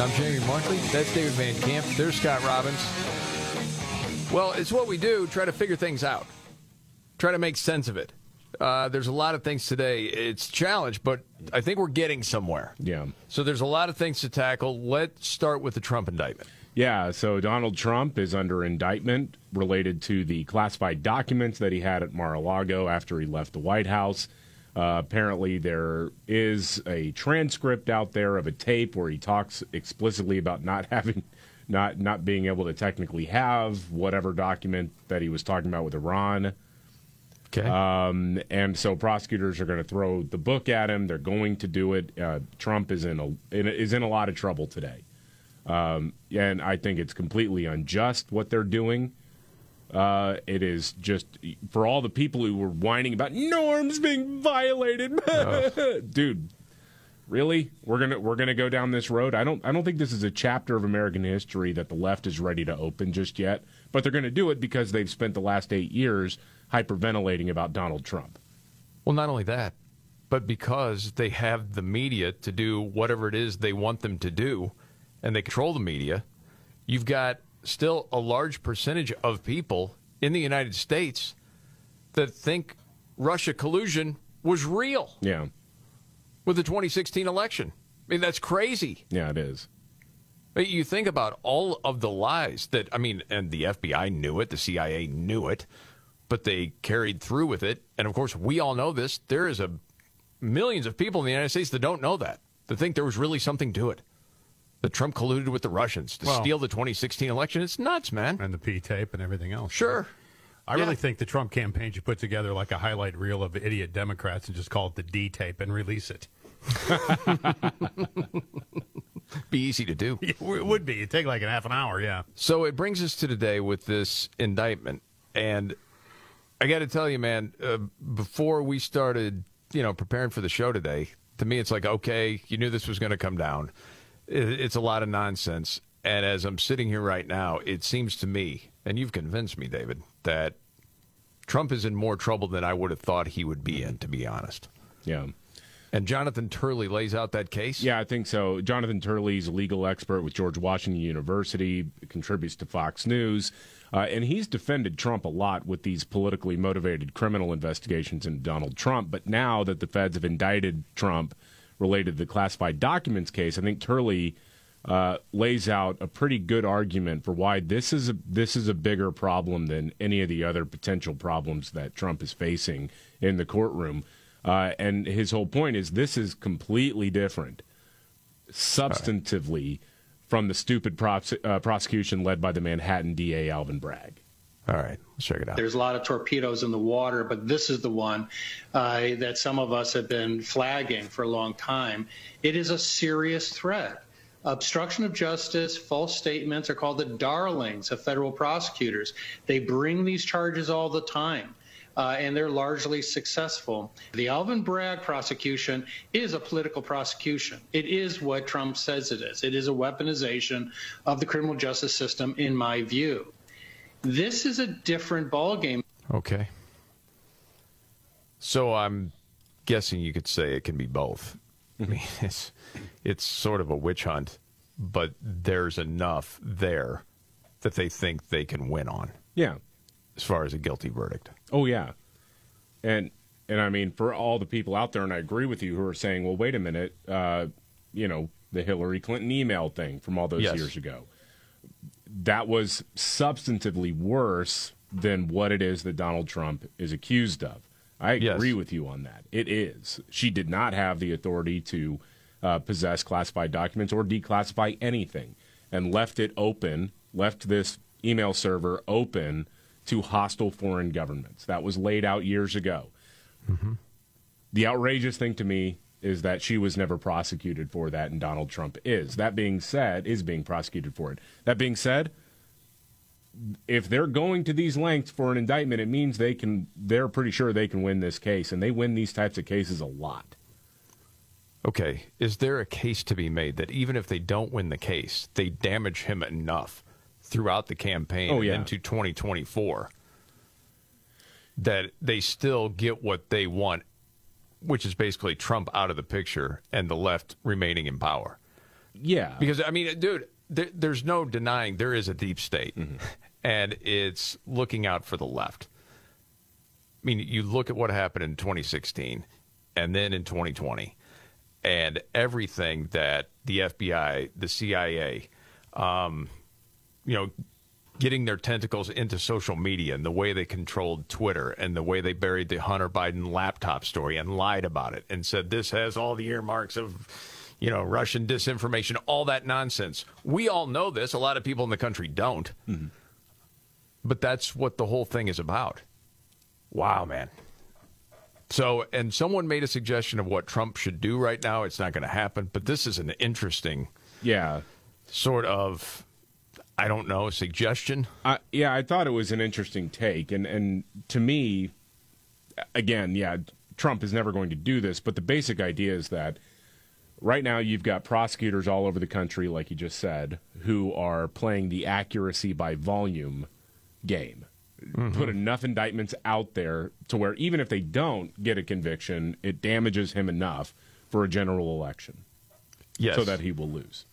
I'm Jamie Markley. That's David Van Camp. There's Scott Robbins. Well, it's what we do, try to figure things out, try to make sense of it. Uh, there's a lot of things today. It's a challenge, but I think we're getting somewhere. Yeah. So there's a lot of things to tackle. Let's start with the Trump indictment. Yeah, so Donald Trump is under indictment related to the classified documents that he had at Mar a Lago after he left the White House. Uh, apparently, there is a transcript out there of a tape where he talks explicitly about not having, not not being able to technically have whatever document that he was talking about with Iran. Okay. Um, and so prosecutors are going to throw the book at him. They're going to do it. Uh, Trump is in a in, is in a lot of trouble today, um, and I think it's completely unjust what they're doing. Uh, it is just for all the people who were whining about norms being violated, dude. Really, we're gonna we're gonna go down this road. I don't I don't think this is a chapter of American history that the left is ready to open just yet. But they're going to do it because they've spent the last eight years hyperventilating about Donald Trump. Well, not only that, but because they have the media to do whatever it is they want them to do, and they control the media, you've got still a large percentage of people in the United States that think Russia collusion was real. Yeah. With the 2016 election. I mean, that's crazy. Yeah, it is. You think about all of the lies that, I mean, and the FBI knew it, the CIA knew it, but they carried through with it. And of course, we all know this. There is a millions of people in the United States that don't know that, that think there was really something to it. That Trump colluded with the Russians to Well- steal the 2016 election. It's nuts, man. And the P tape and everything else. Sure. I really think the Trump campaign should put together like a highlight reel of idiot Democrats and just call it the D tape and release it. Be easy to do. It would be. It'd take like a half an hour, yeah. So it brings us to today with this indictment, and I got to tell you, man, uh, before we started, you know, preparing for the show today, to me, it's like, okay, you knew this was going to come down. It, it's a lot of nonsense, and as I'm sitting here right now, it seems to me, and you've convinced me, David, that Trump is in more trouble than I would have thought he would be in, to be honest. Yeah. And Jonathan Turley lays out that case. Yeah, I think so. Jonathan Turley is a legal expert with George Washington University, contributes to Fox News, uh, and he's defended Trump a lot with these politically motivated criminal investigations into Donald Trump. But now that the feds have indicted Trump related to the classified documents case, I think Turley uh, lays out a pretty good argument for why this is a this is a bigger problem than any of the other potential problems that Trump is facing in the courtroom. Uh, and his whole point is this is completely different, substantively, from the stupid prose- uh, prosecution led by the Manhattan DA Alvin Bragg. All right, let's check it out. There's a lot of torpedoes in the water, but this is the one uh, that some of us have been flagging for a long time. It is a serious threat. Obstruction of justice, false statements are called the darlings of federal prosecutors. They bring these charges all the time. Uh, and they're largely successful. The Alvin Bragg prosecution is a political prosecution. It is what Trump says it is. It is a weaponization of the criminal justice system, in my view. This is a different ball game. Okay. So I'm guessing you could say it can be both. I mean, it's it's sort of a witch hunt, but there's enough there that they think they can win on. Yeah. As far as a guilty verdict. Oh yeah, and and I mean for all the people out there, and I agree with you who are saying, well, wait a minute, uh, you know, the Hillary Clinton email thing from all those Yes. years ago, that was substantively worse than what it is that Donald Trump is accused of. I agree with you on that. It is. She did not have the authority to uh, possess classified documents or declassify anything, and left it open, left this email server open to hostile foreign governments. That was laid out years ago. The outrageous thing to me is that she was never prosecuted for that, and Donald Trump is. That being said, is being prosecuted for it. That being said, if they're going to these lengths for an indictment, it means they can. They're pretty sure they can win this case, and they win these types of cases a lot. Okay, is there a case to be made that even if they don't win the case, they damage him enough throughout the campaign Oh, yeah. into 2024 that they still get what they want, which is basically Trump out of the picture and the left remaining in power? Yeah. Because, I mean, dude, there, there's no denying there is a deep state, and it's looking out for the left. I mean, you look at what happened in 2016 and then in 2020, and everything that the FBI, the CIA, um, you know, getting their tentacles into social media and the way they controlled Twitter and the way they buried the Hunter Biden laptop story and lied about it and said this has all the earmarks of, you know, Russian disinformation, all that nonsense. We all know this. A lot of people in the country don't. Mm-hmm. But that's what the whole thing is about. Wow, man. So, and someone made a suggestion of what Trump should do right now. It's not going to happen, but this is an interesting, yeah, sort of, I don't know, suggestion. I, yeah, I thought it was an interesting take, and and to me, again, yeah, Trump is never going to do this, but the basic idea is that right now you've got prosecutors all over the country, like you just said, who are playing the accuracy by volume game. Mm-hmm. Put enough indictments out there to where even if they don't get a conviction, it damages him enough for a general election. Yes. So that he will lose.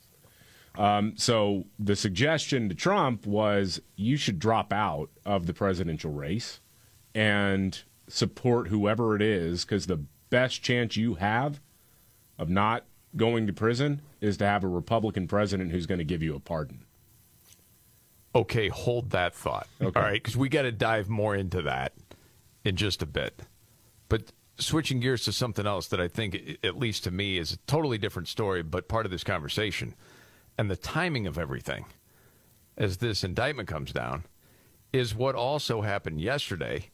Um, so the suggestion to Trump was you should drop out of the presidential race and support whoever it is because the best chance you have of not going to prison is to have a Republican president who's going to give you a pardon. Okay, hold that thought. All right, because we got to dive more into that in just a bit. But switching gears to something else that I think, at least to me, is a totally different story, but part of this conversation and the timing of everything as this indictment comes down is what also happened yesterday.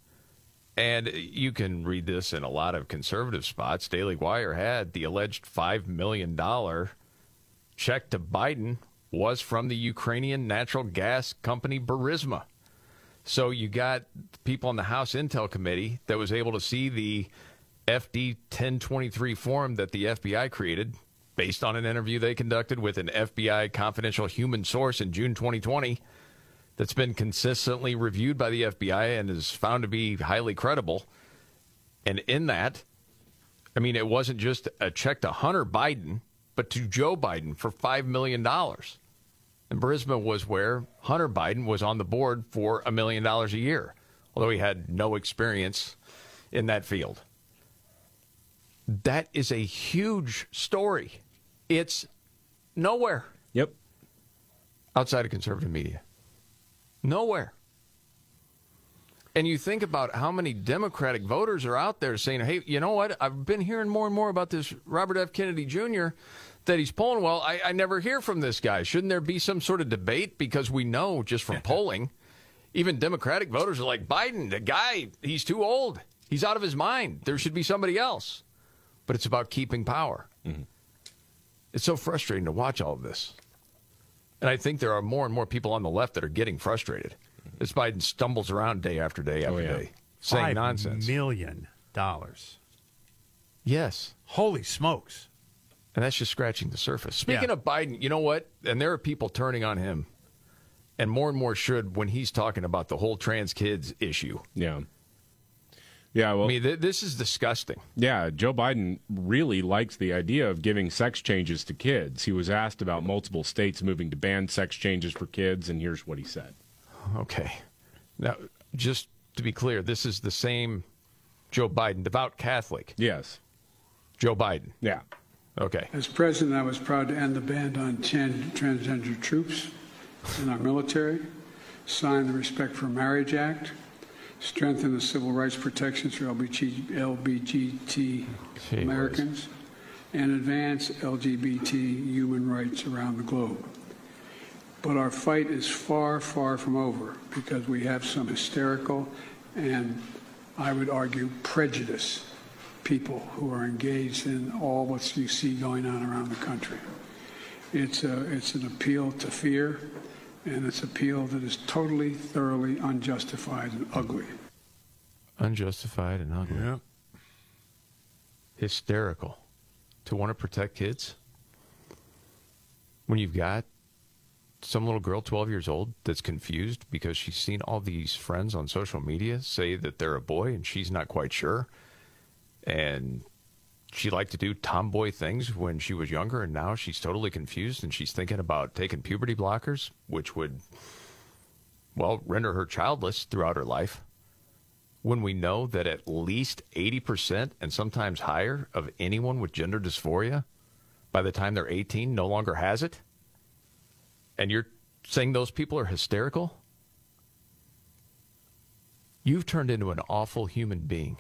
And you can read this in a lot of conservative spots. Daily Wire had the alleged $5 million check to Biden was from the Ukrainian natural gas company Burisma. So you got people on the House Intel Committee that was able to see the FD 1023 form that the FBI created based on an interview they conducted with an FBI confidential human source in June 2020 that's been consistently reviewed by the FBI and is found to be highly credible. And in that, I mean, it wasn't just a check to Hunter Biden, but to Joe Biden for $5 million. And Burisma was where Hunter Biden was on the board for a million dollars a year, although he had no experience in that field. That is a huge story. It's nowhere. Yep. Outside of conservative media. Nowhere. And you think about how many Democratic voters are out there saying, hey, you know what? I've been hearing more and more about this Robert F. Kennedy Jr. that he's polling well. I, I never hear from this guy. Shouldn't there be some sort of debate? Because we know just from polling, even Democratic voters are like, Biden, the guy, he's too old. He's out of his mind. There should be somebody else. But it's about keeping power. Mm-hmm. It's so frustrating to watch all of this. And I think there are more and more people on the left that are getting frustrated as Biden stumbles around day after day oh, after yeah. day saying Five nonsense. million dollars. Yes. Holy smokes. And that's just scratching the surface. Speaking Yeah. of Biden, you know what? And there are people turning on him. And more and more should when he's talking about the whole trans kids issue. Yeah. Yeah, well, I mean, th- this is disgusting. Yeah, Joe Biden really likes the idea of giving sex changes to kids. He was asked about multiple states moving to ban sex changes for kids, and here's what he said. Okay. Now, just to be clear, this is the same Joe Biden, devout Catholic. Yes. Joe Biden. Yeah. Okay. As president, I was proud to end the ban on tran- transgender troops in our military, sign the Respect for Marriage Act, strengthen the civil rights protections for LBG, LBGT Americans, and advance LGBT human rights around the globe. But our fight is far, far from over because we have some hysterical and I would argue prejudice people who are engaged in all what you see going on around the country. It's, a, it's an appeal to fear, and it's appeal that is totally, thoroughly unjustified and ugly. Unjustified and ugly. Yeah. Hysterical. To want to protect kids? When you've got some little girl, 12 years old, that's confused because she's seen all these friends on social media say that they're a boy and she's not quite sure. And she liked to do tomboy things when she was younger, and now she's totally confused and she's thinking about taking puberty blockers, which would, well, render her childless throughout her life. When we know that at least 80% and sometimes higher of anyone with gender dysphoria by the time they're 18 no longer has it? And you're saying those people are hysterical? You've turned into an awful human being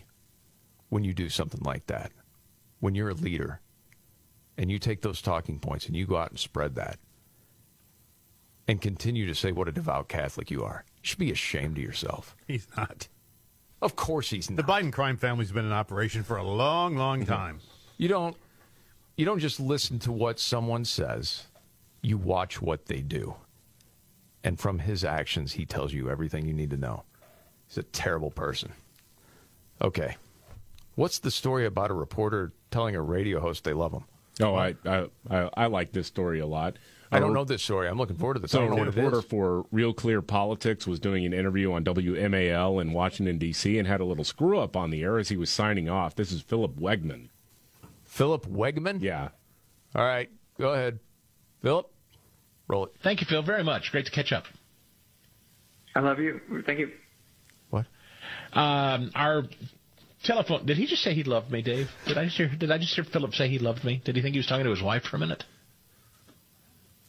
when you do something like that. When you're a leader and you take those talking points and you go out and spread that and continue to say what a devout Catholic you are. You should be ashamed of yourself. He's not. Of course he's not. The Biden crime family's been in operation for a long, long mm-hmm. time. You don't you don't just listen to what someone says. You watch what they do. And from his actions he tells you everything you need to know. He's a terrible person. Okay. What's the story about a reporter telling a radio host they love him? Oh, I I, I, I like this story a lot. I don't know this story. I'm looking forward to this. So I a don't know what reporter for Real Clear Politics was doing an interview on WMAL in Washington D.C. and had a little screw up on the air as he was signing off. This is Philip Wegmann. Philip Wegmann? Yeah. All right. Go ahead. Philip, roll it. Thank you, Phil, very much. Great to catch up. I love you. Thank you. What? Um, our telephone. Did he just say he loved me, Dave? Did I just hear? Did I just hear Philip say he loved me? Did he think he was talking to his wife for a minute?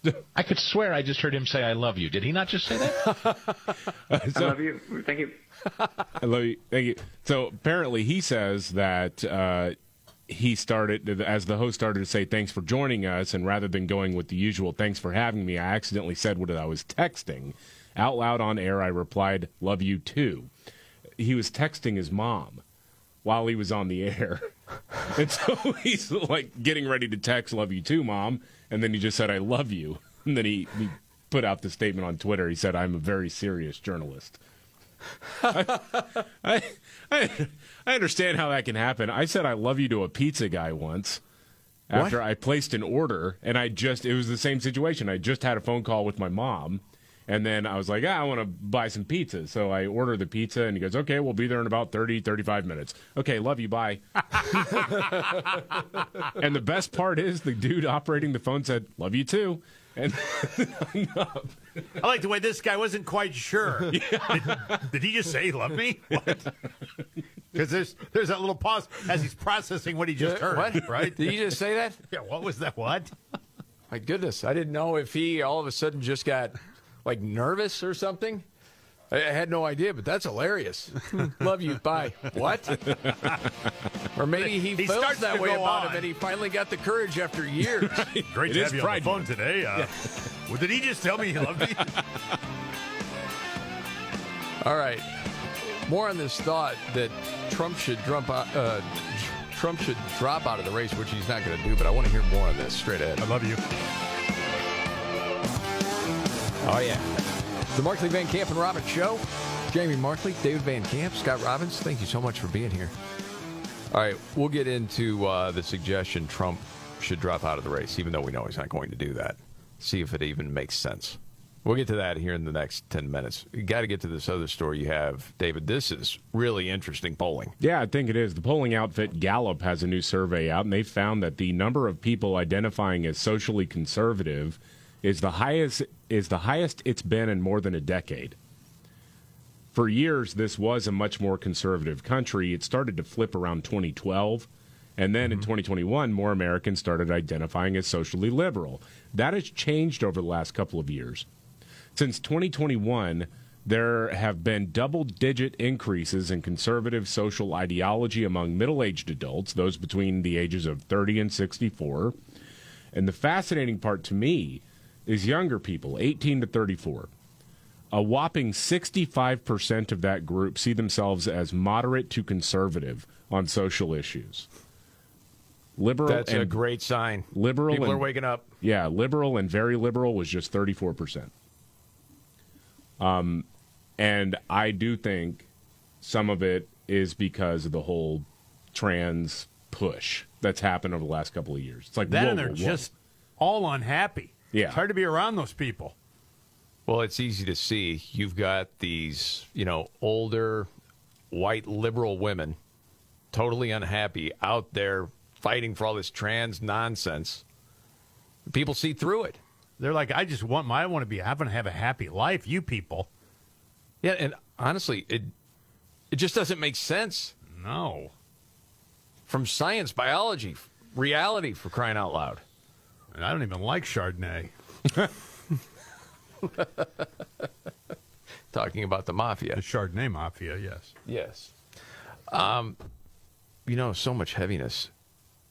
I could swear I just heard him say "I love you." Did he not just say that? I love you. Thank you. I love you. Thank you. So apparently, he says that uh, he started as the host started to say thanks for joining us, and rather than going with the usual thanks for having me, I accidentally said what I was texting out loud on air. I replied, "Love you too." He was texting his mom while he was on the air, and so he's like getting ready to text "Love you too, mom," and then he just said, "I love you," and then he, he put out the statement on Twitter. He said, "I'm a very serious journalist." I, I, I I understand how that can happen. I said I love you to a pizza guy once after What? I placed an order, and I just it was the same situation. I just had a phone call with my mom, and then I was like, ah, I want to buy some pizza. So I ordered the pizza, and he goes, okay, we'll be there in about 30, 35 minutes. Okay, love you, bye. and the best part is the dude operating the phone said, love you too. And. I like the way this guy wasn't quite sure. Did, did he just say "love me? Because there's there's that little pause as he's processing what he just heard. What? Right? Did he just say that? Yeah. What was that? What? My goodness, I didn't know if he all of a sudden just got like nervous or something. I, I had no idea, but that's hilarious. Love you, bye. What? or maybe he, He feels starts that to way go about on. him, and he finally got the courage after years. Great It to is have you on the Pride phone Month. today. Uh, well, did he just tell me he loved me? All right. More on this thought that Trump should drop out, uh, Trump should drop out of the race, which he's not going to do, but I want to hear more on this straight ahead. I love you. Oh, yeah. The Markley Van Camp and Robbins Show. Jamie Markley, David Van Camp, Scott Robbins, thank you so much for being here. All right, we'll get into uh, the suggestion Trump should drop out of the race, even though we know he's not going to do that. See if it even makes sense. We'll get to that here in the next 10 minutes. You got to get to this other story you have, David. This is really interesting polling. Yeah, I think it is. The polling outfit Gallup has a new survey out, and they found that the number of people identifying as socially conservative is the highest is the highest it's been in more than a decade. For years, this was a much more conservative country. It started to flip around 2012. And then in mm-hmm. 2021, more Americans started identifying as socially liberal. That has changed over the last couple of years. Since 2021, there have been double digit increases in conservative social ideology among middle aged adults, those between the ages of 30 and 64. And the fascinating part to me is younger people, 18 to 34. A whopping 65% of that group see themselves as moderate to conservative on social issues. Liberal That's and a great sign. liberal People and, are waking up. Yeah, liberal and very liberal was just 34%. Um, and I do think some of it is because of the whole trans push that's happened over the last couple of years. It's like That whoa, and they're whoa, whoa. just all unhappy. Yeah. It's hard to be around those people. Well, it's easy to see. You've got these, you know, older white liberal women totally unhappy out there fighting for all this trans nonsense. People see through it. They're like, I just want my, I want to be, I want to have a happy life. You people. Yeah, and honestly, it it just doesn't make sense. No. From science, biology, reality for crying out loud. And I don't even like Chardonnay. Talking about the mafia. The Chardonnay mafia, yes. Yes. Um, you know, so much heaviness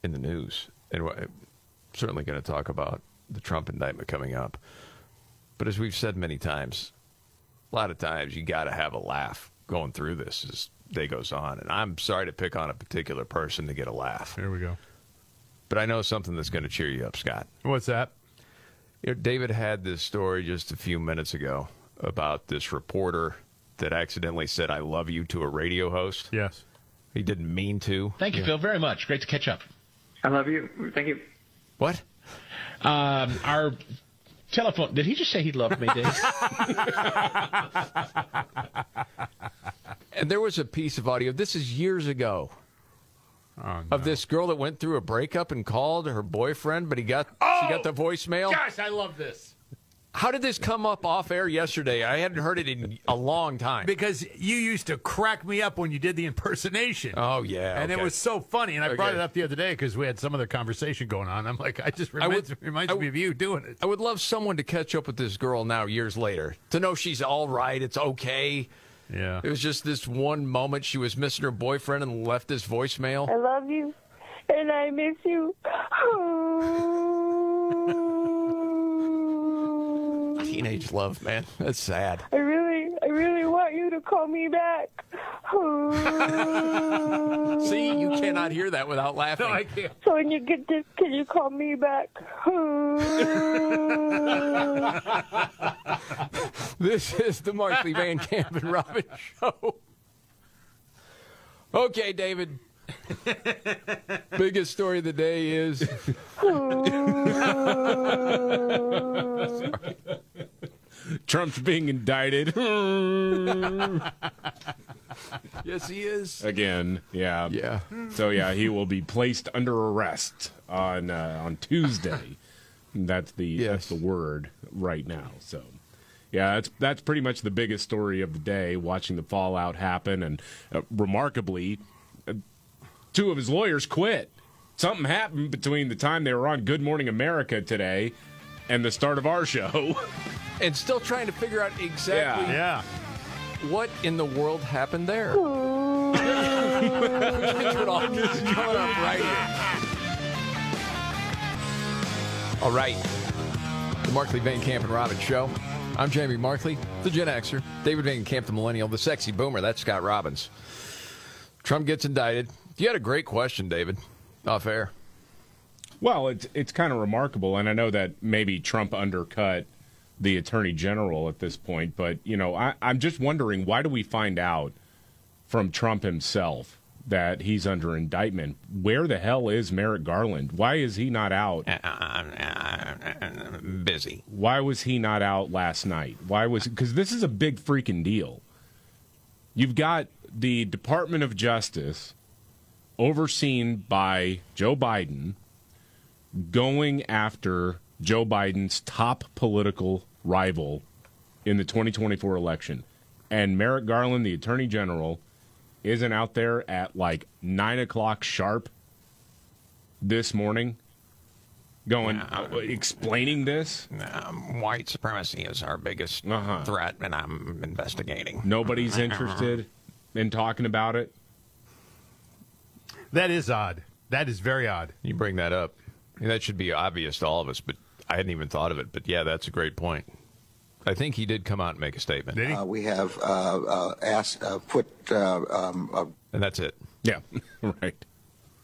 in the news, and we're certainly going to talk about the Trump indictment coming up. But as we've said many times, a lot of times you got to have a laugh going through this as day goes on. And I'm sorry to pick on a particular person to get a laugh. There we go. But I know something that's going to cheer you up, Scott. What's that? You know, David had this story just a few minutes ago about this reporter that accidentally said "I love you" to a radio host. Yes, he didn't mean to. Thank you, Phil, very much. Great to catch up. I love you. Thank you. What? Um, our telephone. Did he just say he loved me, Dave? And there was a piece of audio. This is years ago. Oh, of this girl that went through a breakup and called her boyfriend, but he got she oh! got the voicemail. Gosh, I love this. How did this come up off air yesterday? I hadn't heard it in a long time. Because you used to crack me up when you did the impersonation. Oh yeah, And it was so funny. And I brought it up the other day because we had some other conversation going on. I'm like, I just reminds, would- reminds I me of you doing it. I would love someone to catch up with this girl now, years later, to know she's all right. It's okay. Yeah. It was just this one moment she was missing her boyfriend and left this voicemail. I love you, and I miss you. Teenage love, man. That's sad. I really, I really want you to call me back. See, you cannot hear that without laughing. No, I can't. So when you get this, can you call me back? This is the Markley Van Camp and Robbins show. Okay, David. Biggest story of the day is Trump's being indicted. yes, he is. Again, yeah. Yeah. So yeah, he will be placed under arrest on uh, on Tuesday. that's the that's the word right now. So yeah, that's that's pretty much the biggest story of the day. Watching the fallout happen, and uh, remarkably, uh, two of his lawyers quit. Something happened between the time they were on Good Morning America today and the start of our show. and still trying to figure out exactly Yeah. what in the world happened there. That's what all this is coming up right here. All right. The Markley Van Camp and Robbins Show. I'm Jamie Markley, the Gen Xer. David Van Camp, the Millennial, the Sexy Boomer. That's Scott Robbins. Trump gets indicted. You had a great question, David, off air. Well, it's it's kind of remarkable, and I know that maybe Trump undercut the attorney general at this point, but you know, I, I'm just wondering why do we find out from Trump himself that he's under indictment? Where the hell is Merrick Garland? Why is he not out? Uh, uh, um, uh, busy. Why was he not out last night? Why was because this is a big freaking deal. You've got the Department of Justice overseen by Joe Biden going after Joe Biden's top political rival in the 2024 election. And Merrick Garland, the Attorney General, isn't out there at like 9 o'clock sharp this morning going, uh, explaining this. Um, white supremacy is our biggest Uh-huh. threat, and I'm investigating. Nobody's interested in talking about it. That is odd. That is very odd. You bring that up. I mean, that should be obvious to all of us, but I hadn't even thought of it. But yeah, that's a great point. I think he did come out and make a statement. Uh, we have uh, uh, asked, uh, put, uh, um, uh, And that's it. Yeah, right.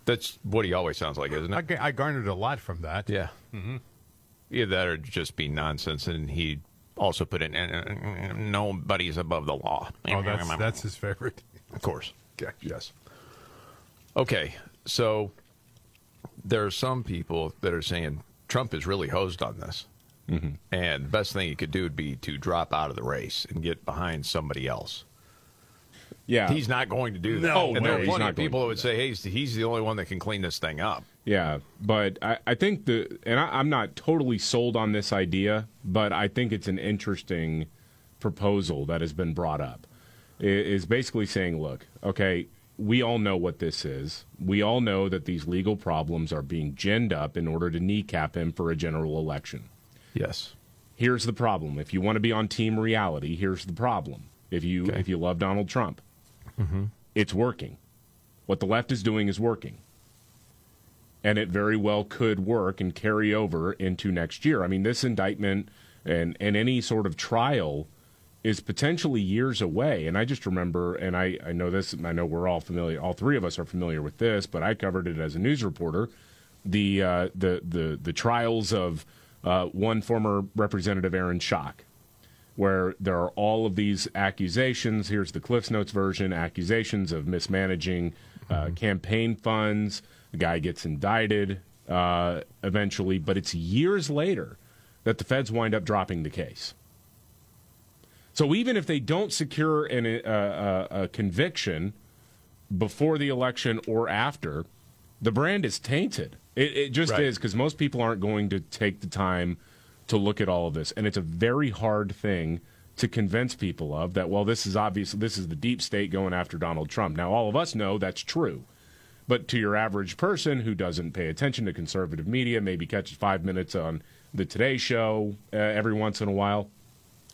That's what he always sounds like, isn't it? ga- I garnered a lot from that. Yeah. hmm Either that or just be nonsense. And he also put in, "Uh, nobody's above the law. Oh, that's that's his favorite. Of course. Okay. Yes. Okay, so there are some people that are saying Trump is really hosed on this. Mm-hmm. And the best thing he could do would be to drop out of the race and get behind somebody else. Yeah. He's not going to do that. No, and no, there are he's plenty not of people that would say, hey, he's, he's the only one that can clean this thing up. Yeah, but I, I think the and I, I'm not totally sold on this idea, but I think it's an interesting proposal that has been brought up. It is basically saying, look, okay, we all know what this is. We all know that these legal problems are being ginned up in order to kneecap him for a general election. Yes. Here's the problem. If you want to be on team reality, here's the problem. If you if you love Donald Trump, Mm-hmm. it's working. What the left is doing is working. And it very well could work and carry over into next year. I mean, this indictment and, and any sort of trial is potentially years away. And I just remember, and I, I know this, I know we're all familiar, all three of us are familiar with this, but I covered it as a news reporter. The, uh, the, the, the trials of uh, one former representative, Aaron Schock, where there are all of these accusations. Here's the Cliffs Notes version accusations of mismanaging uh, campaign funds. The guy gets indicted uh, eventually, but it's years later that the feds wind up dropping the case. So even if they don't secure an, uh, a, a conviction before the election or after, the brand is tainted. It, it just Right. is because most people aren't going to take the time to look at all of this, and it's a very hard thing to convince people of that. Well, this is obvious. This is the deep state going after Donald Trump. Now, all of us know that's true, but to your average person who doesn't pay attention to conservative media, maybe catches five minutes on the Today Show uh, every once in a while,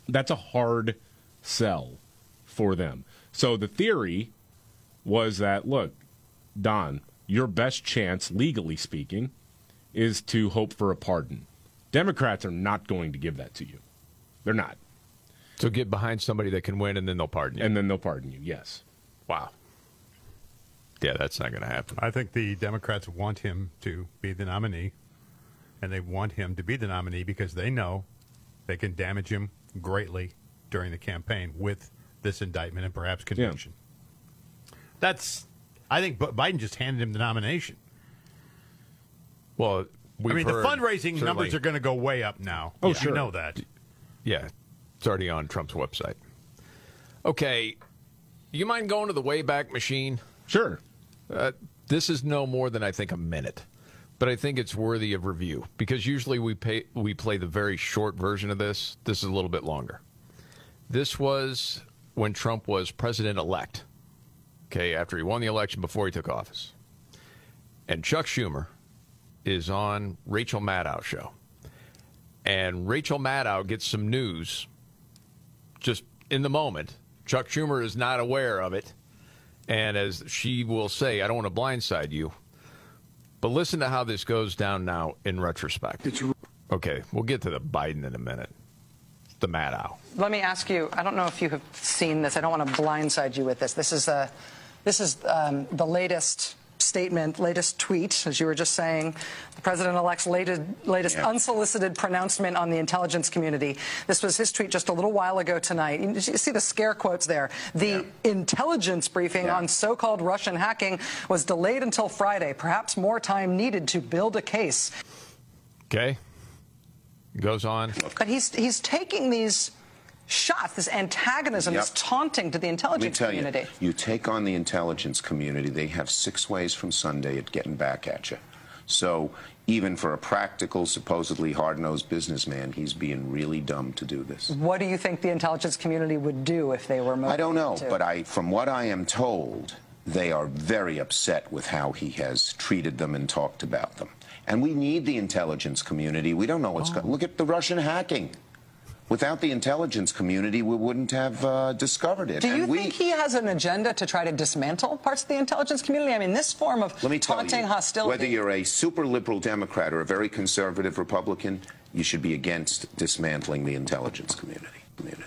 that's a hard sell for them. So the theory was that look, Don, your best chance, legally speaking, is to hope for a pardon. Democrats are not going to give that to you. They're not. So get behind somebody that can win, and then they'll pardon you. And then they'll pardon you, yes. Wow. Yeah, that's not going to happen. I think the Democrats want him to be the nominee, and they want him to be the nominee because they know they can damage him greatly during the campaign with this indictment and perhaps conviction. That's, I think, Biden just handed him the nomination. Well, I we've mean, the fundraising certainly- numbers are going to go way up now. Oh, You sure. know that. Yeah, it's already on Trump's website. Okay, you mind going to the Wayback Machine? Sure. Uh, this is no more than I think a minute, but I think it's worthy of review because usually we pay we play the very short version of this. This is a little bit longer. This was when Trump was president elect. Okay, after he won the election before he took office, and Chuck Schumer is on Rachel Maddow show, and Rachel Maddow gets some news just in the moment. Chuck Schumer is not aware of it. And as she will say, I don't want to blindside you. But listen to how this goes down now in retrospect. Okay, we'll get to the Biden in a minute. The Maddow. Let me ask you. I don't know if you have seen this. I don't want to blindside you with this. This is a, this is um, the latest statement, latest tweet, as you were just saying, the president elect's latest, latest Yeah. unsolicited pronouncement on the intelligence community. This was his tweet just a little while ago tonight. You see the scare quotes there. The intelligence briefing on so called Russian hacking was delayed until Friday. Perhaps more time needed to build a case. Okay. Goes on. But he's, he's taking these shots, this antagonism, this taunting to the intelligence tell community. you, you take on the intelligence community, they have six ways from Sunday at getting back at you. So even for a practical, supposedly hard-nosed businessman, he's being really dumb to do this. What do you think the intelligence community would do if they were motivated I don't know, to? but I, from what I am told, they are very upset with how he has treated them and talked about them. And we need the intelligence community. We don't know what's going. Oh. Look at the Russian hacking. Without the intelligence community, we wouldn't have uh, discovered it. Do you and we, think he has an agenda to try to dismantle parts of the intelligence community? I mean, this form of Let me tell taunting you, hostility. whether you're a super liberal Democrat or a very conservative Republican, you should be against dismantling the intelligence community. community.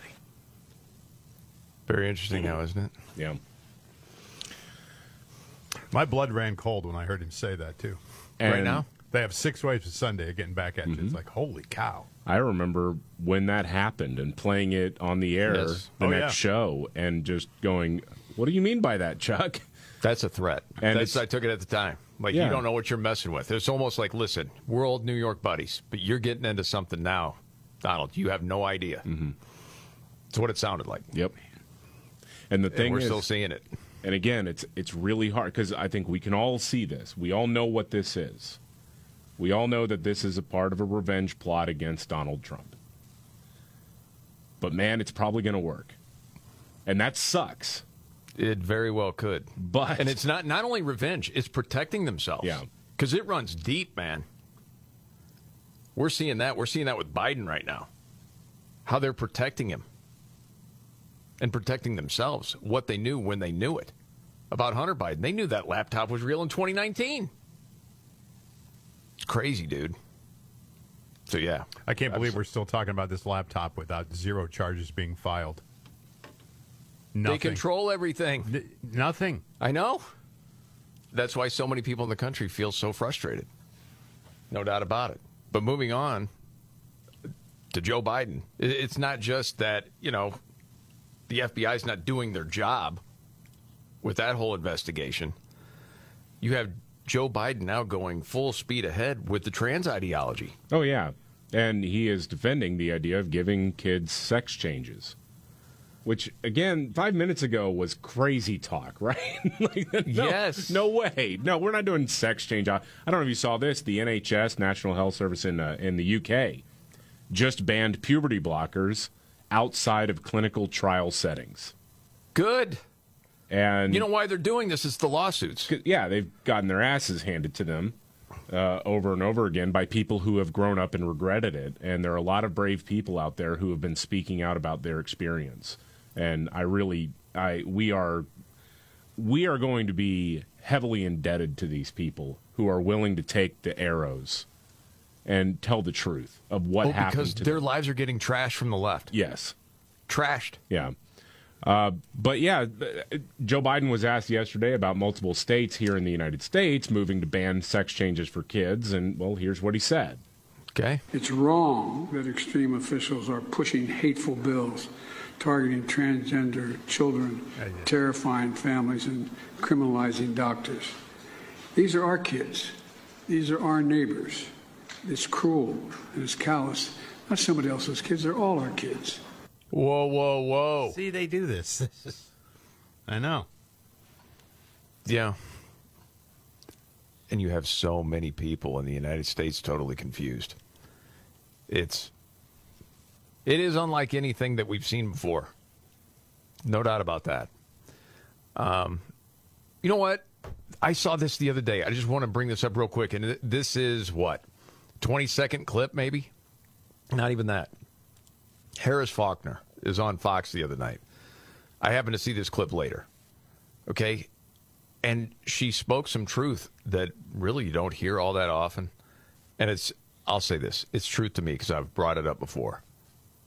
Very interesting now, isn't it? Yeah. My blood ran cold when I heard him say that too. And- Right now? they have six ways to Sunday getting back at you. Mm-hmm. It's like holy cow. I remember when that happened and playing it on the air Yes. the Oh, next yeah. show and just going, "What do you mean by that, Chuck?" That's a threat. And That's, I took it at the time. Like Yeah. you don't know what you're messing with. It's almost like, listen, we're old New York buddies, but you're getting into something now, Donald. You have no idea. Mm-hmm. It's what it sounded like. Yep. And the And thing we're is, still seeing it. And again, it's it's really hard because I think we can all see this. We all know what this is. We all know that this is a part of a revenge plot against Donald Trump. But man, it's probably going to work, and that sucks. It very well could. But and it's not not only revenge; it's protecting themselves. Yeah. because it runs deep, man. We're seeing that. We're seeing that with Biden right now. How they're protecting him and protecting themselves. What they knew when they knew it about Hunter Biden. They knew that laptop was real in 2019. It's crazy, dude. So yeah, I can't believe we're still talking about this laptop without zero charges being filed. Nothing. They control everything. N- nothing. I know. That's why so many people in the country feel so frustrated. No doubt about it. But moving on to Joe Biden, it's not just that, you know, the FBI is not doing their job with that whole investigation. You have Joe Biden now going full speed ahead with the trans ideology. Oh yeah, and he is defending the idea of giving kids sex changes, which again, five minutes ago was crazy talk, right? like, no, Yes. no way, no, we're not doing sex change. I, I don't know if you saw this. The NHS, National Health Service in uh, in the UK, just banned puberty blockers outside of clinical trial settings. Good. And You know why they're doing this? It's the lawsuits. yeah, they've gotten their asses handed to them uh, over and over again by people who have grown up and regretted it. And there are a lot of brave people out there who have been speaking out about their experience. And I really, I we are, we are going to be heavily indebted to these people who are willing to take the arrows and tell the truth of what Oh, happened because to their them. lives are getting trashed from the left. Yes. Trashed. Yeah. Uh, but yeah, Joe Biden was asked yesterday about multiple states here in the United States moving to ban sex changes for kids, and well, here's what he said. Okay. It's wrong that extreme officials are pushing hateful bills targeting transgender children, terrifying families, and criminalizing doctors. These are our kids. These are our neighbors. It's cruel and it's callous. Not somebody else's kids, they're all our kids. Whoa, whoa, whoa. See, they do this. I know. Yeah. And you have so many people in the United States totally confused. It's it is unlike anything that we've seen before. No doubt about that. Um, you know what? I saw this the other day. I just want to bring this up real quick. And this is what? 20 second clip, maybe? Not even that. Harris Faulkner is on Fox the other night. I happened to see this clip later. Okay. And she spoke some truth that really you don't hear all that often. And it's, I'll say this, it's truth to me because I've brought it up before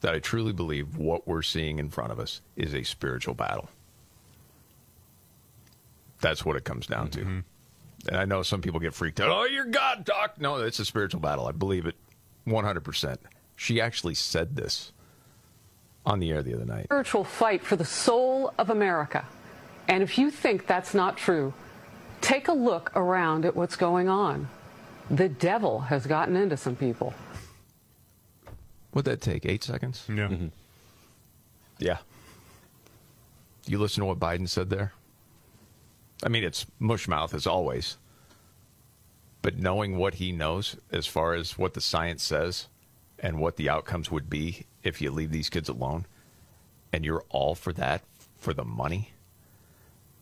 that I truly believe what we're seeing in front of us is a spiritual battle. That's what it comes down to. Mm-hmm. And I know some people get freaked out. Oh, you're God, Doc. No, it's a spiritual battle. I believe it 100%. She actually said this on the air the other night. Spiritual fight for the soul of America. And if you think that's not true, take a look around at what's going on. The devil has gotten into some people. Would that take eight seconds? Yeah. Mm-hmm. Yeah. You listen to what Biden said there? I mean, it's mushmouth as always. But knowing what he knows as far as what the science says and what the outcomes would be if you leave these kids alone, and you're all for that, for the money,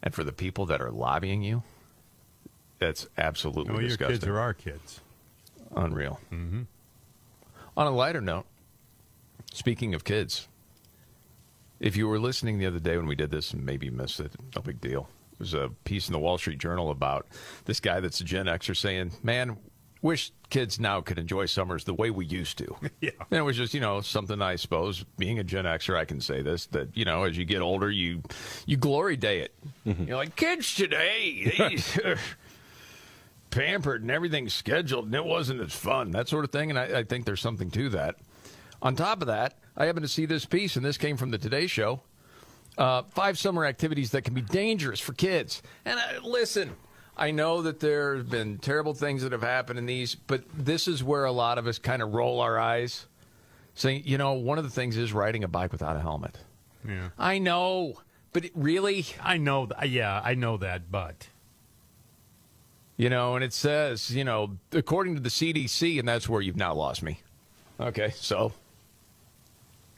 and for the people that are lobbying you, that's absolutely Well, your disgusting. kids are our kids. Unreal. Mm-hmm. On a lighter note, speaking of kids, if you were listening the other day when we did this and maybe missed it, no big deal. Was a piece in the Wall Street Journal about this guy that's a Gen Xer saying, man, wish kids now could enjoy summers the way we used to. Yeah. And it was just, you know, something I suppose, being a Gen Xer, I can say this, that, you know, as you get older, you you glory day it. You're like, kids today, pampered and everything's scheduled and it wasn't as fun, that sort of thing. And I, I think there's something to that. On top of that, I happen to see this piece, and this came from the Today Show. Uh, five summer activities that can be dangerous for kids. And uh, listen, I know that there have been terrible things that have happened in these, but this is where a lot of us kind of roll our eyes, saying, you know, one of the things is riding a bike without a helmet. Yeah. I know, but it really, I know. Th- yeah, I know that, but you know, and it says, you know, according to the CDC, and that's where you've now lost me. Okay, so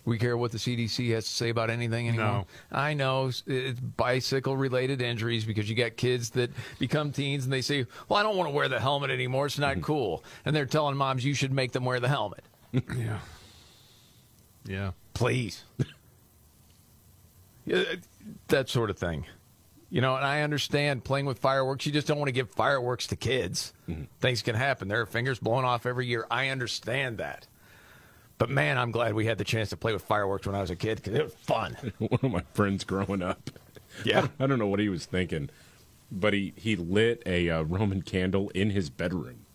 we care what the CDC has to say about anything anymore. No. I know it's bicycle related injuries because you got kids that become teens and they say, "Well, I don't want to wear the helmet anymore. It's not mm-hmm. cool." And they're telling moms you should make them wear the helmet. yeah, yeah. Please. Yeah, that sort of thing. You know, and I understand playing with fireworks. You just don't want to give fireworks to kids. Mm-hmm. Things can happen. There are fingers blown off every year. I understand that. But man, I'm glad we had the chance to play with fireworks when I was a kid because it was fun. One of my friends growing up. Yeah. I don't know what he was thinking, but he, he lit a uh, Roman candle in his bedroom.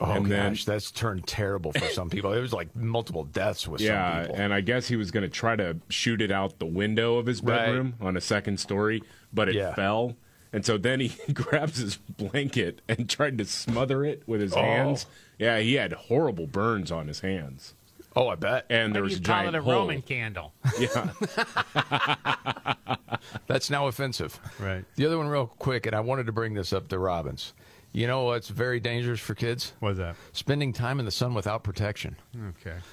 Oh And then- gosh, that's turned terrible for some people. It was like multiple deaths with some Yeah, people. and I guess he was going to try to shoot it out the window of his Right. bedroom on a second story, but it Yeah. fell. And so then he grabs his blanket and tried to smother it with his Oh. hands. Yeah, he had horrible burns on his hands. Oh, I bet. And there Why was do a you call giant it a hole. Roman candle? Yeah. That's now offensive. Right. The other one, real quick, and I wanted to bring this up to Robbins. You know what's very dangerous for kids? What's that? Spending time in the sun without protection. Okay.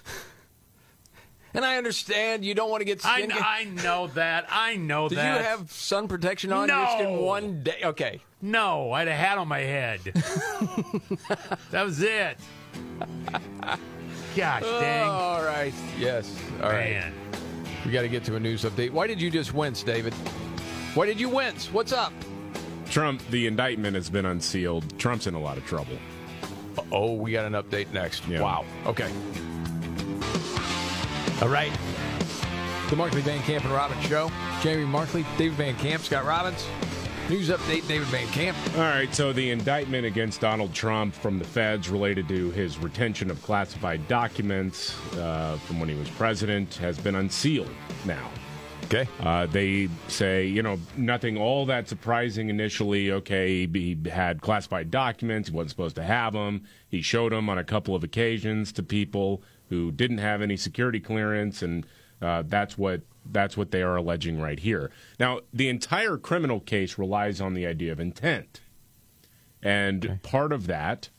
And I understand you don't want to get I, skin. kn- I know that. I know that. Did you have sun protection on No. your skin one day? Okay. No, I had a hat on my head. that was it. Gosh dang. Oh, all right. Yes. All right. Man. We got to get to a news update. Why did you just wince, David? Why did you wince? What's up? Trump, the indictment has been unsealed. Trump's in a lot of trouble. Oh, we got an update next. Yeah. Wow. Okay. All right. The Markley Van Camp and Robbins Show. Jamie Markley, David Van Camp, Scott Robbins. News update, David Van Camp. All right, so the indictment against Donald Trump from the feds related to his retention of classified documents uh, from when he was president has been unsealed now. Okay. Uh, they say, you know, nothing all that surprising initially. Okay, he had classified documents. He wasn't supposed to have them. He showed them on a couple of occasions to people who didn't have any security clearance, and uh, that's what that's what they are alleging right here. Now, the entire criminal case relies on the idea of intent, and part of that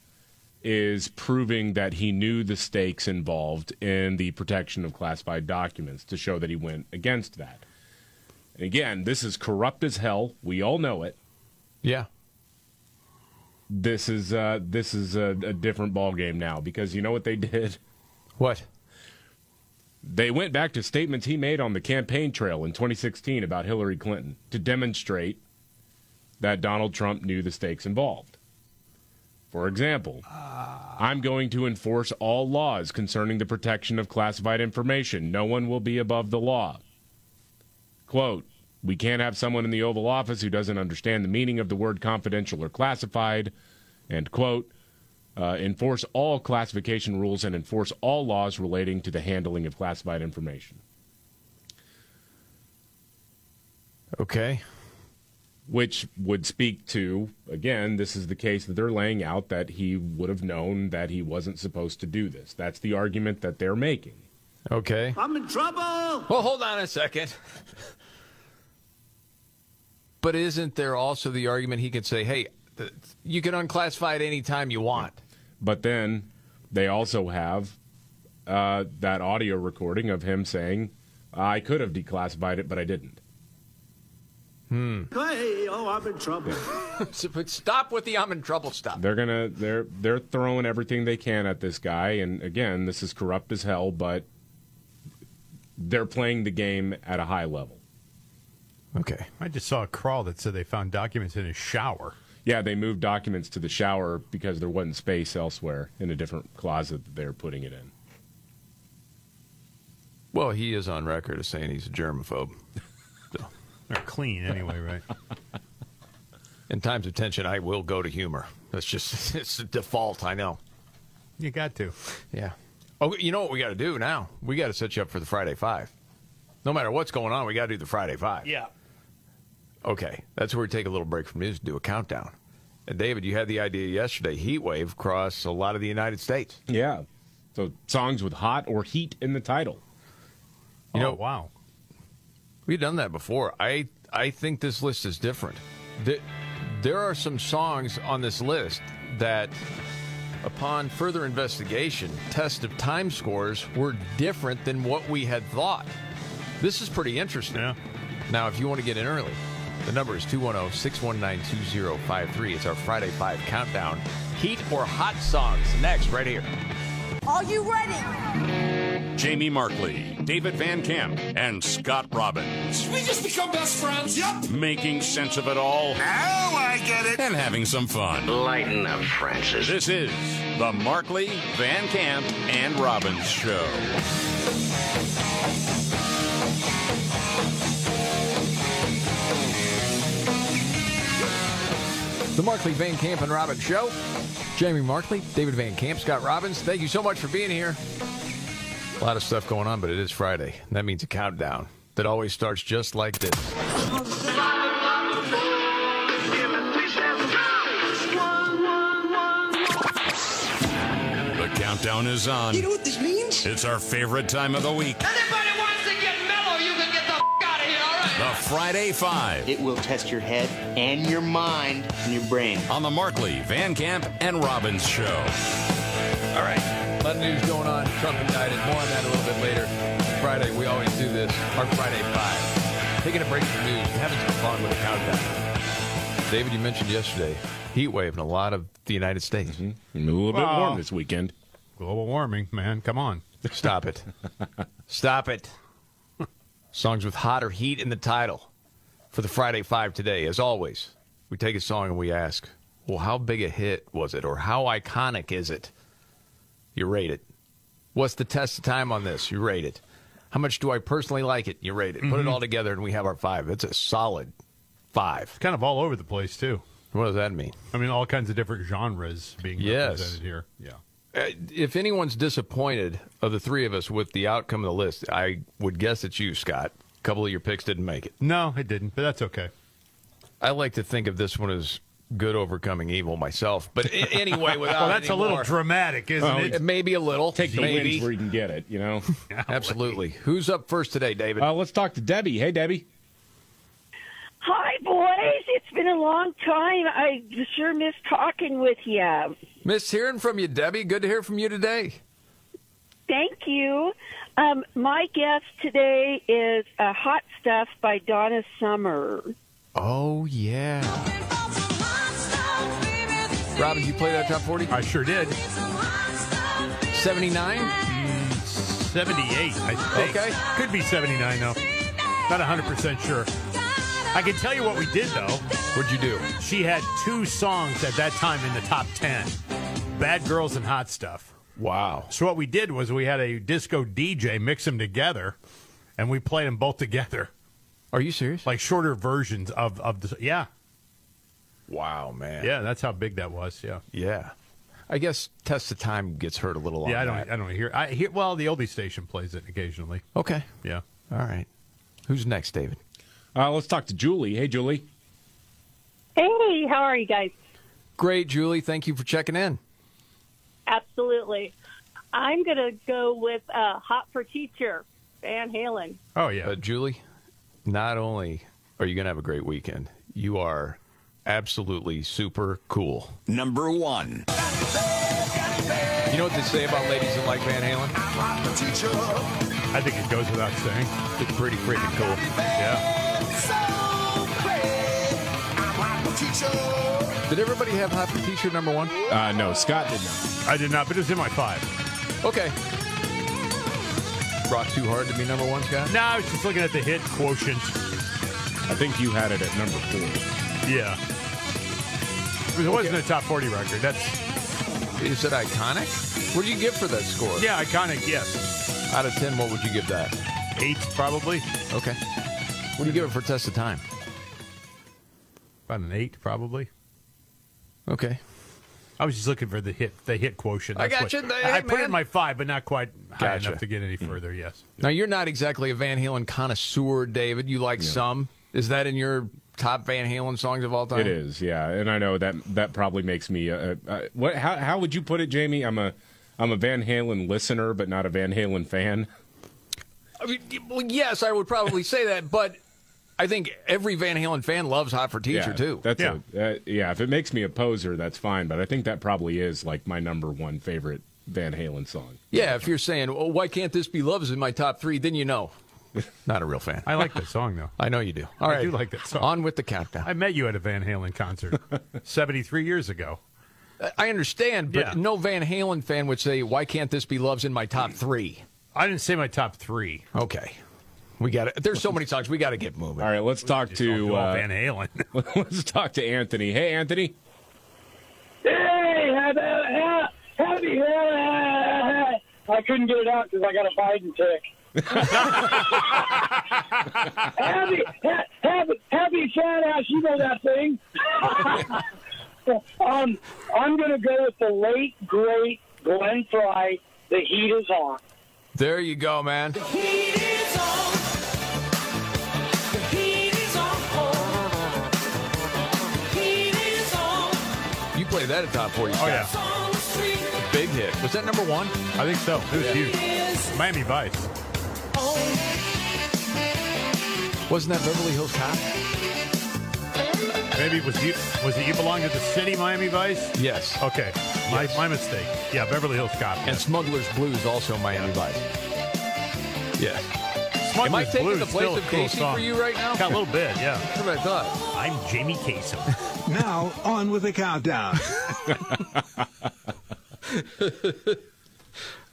is proving that he knew the stakes involved in the protection of classified documents to show that he went against that. And again, this is corrupt as hell. We all know it. Yeah. This is uh, this is a, a different ballgame now because you know what they did. What? They went back to statements he made on the campaign trail in 2016 about Hillary Clinton to demonstrate that Donald Trump knew the stakes involved. For example, I'm going to enforce all laws concerning the protection of classified information. No one will be above the law. Quote, We can't have someone in the Oval Office who doesn't understand the meaning of the word confidential or classified. End quote. Uh, enforce all classification rules and enforce all laws relating to the handling of classified information. Okay. Which would speak to, again, this is the case that they're laying out that he would have known that he wasn't supposed to do this. That's the argument that they're making. Okay. I'm in trouble. Well, hold on a second. but isn't there also the argument he could say, hey, you can unclassify it anytime you want? But then they also have uh, that audio recording of him saying, I could have declassified it, but I didn't. Hmm. Hey, oh, I'm in trouble. So, but stop with the I'm in trouble stuff. They're gonna they're they're throwing everything they can at this guy, and again, this is corrupt as hell, but they're playing the game at a high level. Okay. I just saw a crawl that said they found documents in his shower. Yeah, they moved documents to the shower because there wasn't space elsewhere in a different closet that they're putting it in. Well, he is on record as saying he's a germaphobe. They're clean anyway, right? In times of tension, I will go to humor. That's just it's a default. I know. You got to. Yeah. Oh, you know what we got to do now? We got to set you up for the Friday Five. No matter what's going on, we got to do the Friday Five. Yeah. Okay, that's where we take a little break from news to do a countdown. And David, you had the idea yesterday. Heat wave across a lot of the United States. Yeah. So songs with hot or heat in the title. You know, Oh, wow. We've done that before. I I think this list is different. There, there are some songs on this list that, upon further investigation, test of time scores were different than what we had thought. This is pretty interesting. Yeah. Now, if you want to get in early, the number is 210 619 2053. It's our Friday 5 countdown. Heat or hot songs next, right here. Are you ready? Jamie Markley, David Van Camp, and Scott Robbins. We just become best friends. Yep. Making sense of it all. Now I get it. And having some fun. Lighten up, Francis. This is the Markley, Van Camp, and Robbins Show. The Markley, Van Camp, and Robbins Show. Jamie Markley, David Van Camp, Scott Robbins, thank you so much for being here. A lot of stuff going on, but it is Friday. That means a countdown that always starts just like this. The countdown is on. You know what this means? It's our favorite time of the week. Anybody Friday Five. It will test your head and your mind and your brain. On the Markley, Van Camp, and Robbins Show. All right. A lot of news going on. Trump indicted. More on that a little bit later. Friday, we always do this. Our Friday Five. Taking a break from news and having some fun with a countdown. David, you mentioned yesterday heat wave in a lot of the United States. Mm-hmm. A little bit Well- warm this weekend. Global warming, man. Come on. Stop it. Stop it. Songs with hot or heat in the title for the Friday Five today. As always, we take a song and we ask, well, how big a hit was it? Or how iconic is it? You rate it. What's the test of time on this? You rate it. How much do I personally like it? You rate it. Put it Mhm. all together and we have our five. It's a solid five. Kind of all over the place, too. What does that mean? I mean, all kinds of different genres being Yes. represented here. Yeah. Uh, if anyone's disappointed of the three of us with the outcome of the list, I would guess it's you, Scott. A couple of your picks didn't make it. No, it didn't, but that's okay. I like to think of this one as good overcoming evil myself. But anyway, without Well, that's a little more- dramatic, isn't Well, it? Maybe a little. Take the maybe. wins where you can get it, you know? Absolutely. Who's up first today, David? Uh, let's talk to Debbie. Hey, Debbie. Hi, boys. It's been a long time. I sure miss talking with you. Miss hearing from you, Debbie. Good to hear from you today. Thank you. Um, my guest today is uh, Hot Stuff by Donna Summer. Oh, yeah. Robin, you play that top 40? I sure did. 79? 78, I think. Okay. Could be 79, though. Not 100% sure. I can tell you what we did, though. What'd you do? She had two songs at that time in the top 10 Bad Girls and Hot Stuff. Wow. So what we did was we had a disco DJ mix them together, and we played them both together. Are you serious? Like shorter versions of of the yeah. Wow, man. Yeah, that's how big that was. Yeah. Yeah. I guess Test of Time gets heard a little. Yeah, I don't. that. I don't hear. I hear. Well, the oldie station plays it occasionally. Okay. Yeah. All right. Who's next, David? Uh, let's talk to Julie. Hey, Julie. Hey, how are you guys? Great, Julie. Thank you for checking in. Absolutely. I'm going to go with uh, Hot for Teacher, Van Halen. Oh yeah, uh, Julie. Not only are you going to have a great weekend, you are absolutely super cool. Number one. You know what they say about ladies that like Van Halen? I think it goes without saying. It's pretty freaking cool. Yeah. Did everybody have Hot for Teacher number one? Uh, no, Scott did not. I did not, but it was in my five. Okay. Brought too hard to be number one, Scott? No, I was just looking at the hit quotient. I think you had it at number four. Yeah. It wasn't a top 40 record. That's Is it iconic? What do you give for that score? yeah, iconic. Yes, Out of 10, what would you give that? eight probably. Okay. What do you give it for Test of Time? About an eight probably. Okay. I was just looking for the hit the hit quotient. I got what- you. Hey, I put it in my five, but not quite high Gotcha. enough to get any further. Yes. Now, you're not exactly a Van Halen connoisseur, David. You like some. Is that in your top Van Halen songs of all time? It is, yeah, and I know that that probably makes me. Uh, uh, what? How, how would you put it, Jamie? I'm a I'm a Van Halen listener, but not a Van Halen fan. I mean, well, yes, I would probably say that, but I think every Van Halen fan loves Hot for Teacher, yeah, too. That's yeah. A, uh, yeah. If it makes me a poser, that's fine. But I think that probably is like my number one favorite Van Halen song. Yeah, if you're saying, well, why can't this be Love's in my top three, then you know. Not a real fan. I like that song though. I know you do. All I right. do like that song. On with the countdown. I met you at a Van Halen concert 73 years ago. I understand, but Yeah. no Van Halen fan would say, why can't this be Love's in my top three? I didn't say my top three. Okay. We got it. There's so many talks. We got to get moving. All right, let's talk to uh, Van Halen. let's talk to Anthony. Hey, Anthony. Hey, happy, happy, I couldn't get it out because I got a Biden tick. happy, ha- happy, happy fat ass, you know that thing. um, I'm going to go with the late, great Glenn Frey. The heat is on. There you go, man. You that at top 40. Oh yeah, Big hit. Was that number one? I think so. It was huge. Miami Vice. Wasn't that Beverly Hills Cop? Maybe it was you. Was it you belong to the city, Miami Vice? Yes. Okay, my, my mistake. Yeah, Beverly Hills Cop. And Smuggler's Blues, also Miami Vice. Yeah. Am I Smuggler's taking Blues the place still a of cool Casey song. for you right now? Yeah, a little bit. Yeah. That's what I thought. I'm Jamie Kasem. Now, on with the countdown.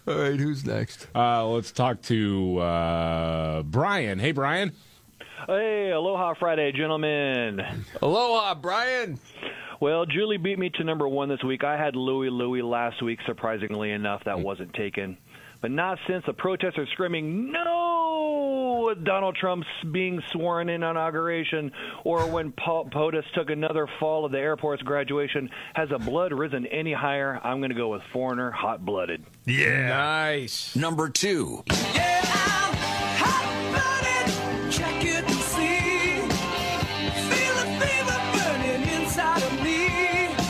All right, who's next? Uh, let's talk to uh, Brian. Hey, Brian. Hey, aloha Friday, gentlemen. Aloha, Brian. Well, Julie beat me to number one this week. I had Louie Louie last week, surprisingly enough. That wasn't taken. But not since the protesters screaming, no! Donald Trump's being sworn in inauguration, or when Po- POTUS took another fall of the airport's graduation. Has the blood risen any higher? I'm going to go with Foreigner, hot blooded. Yeah. Nice. Number two.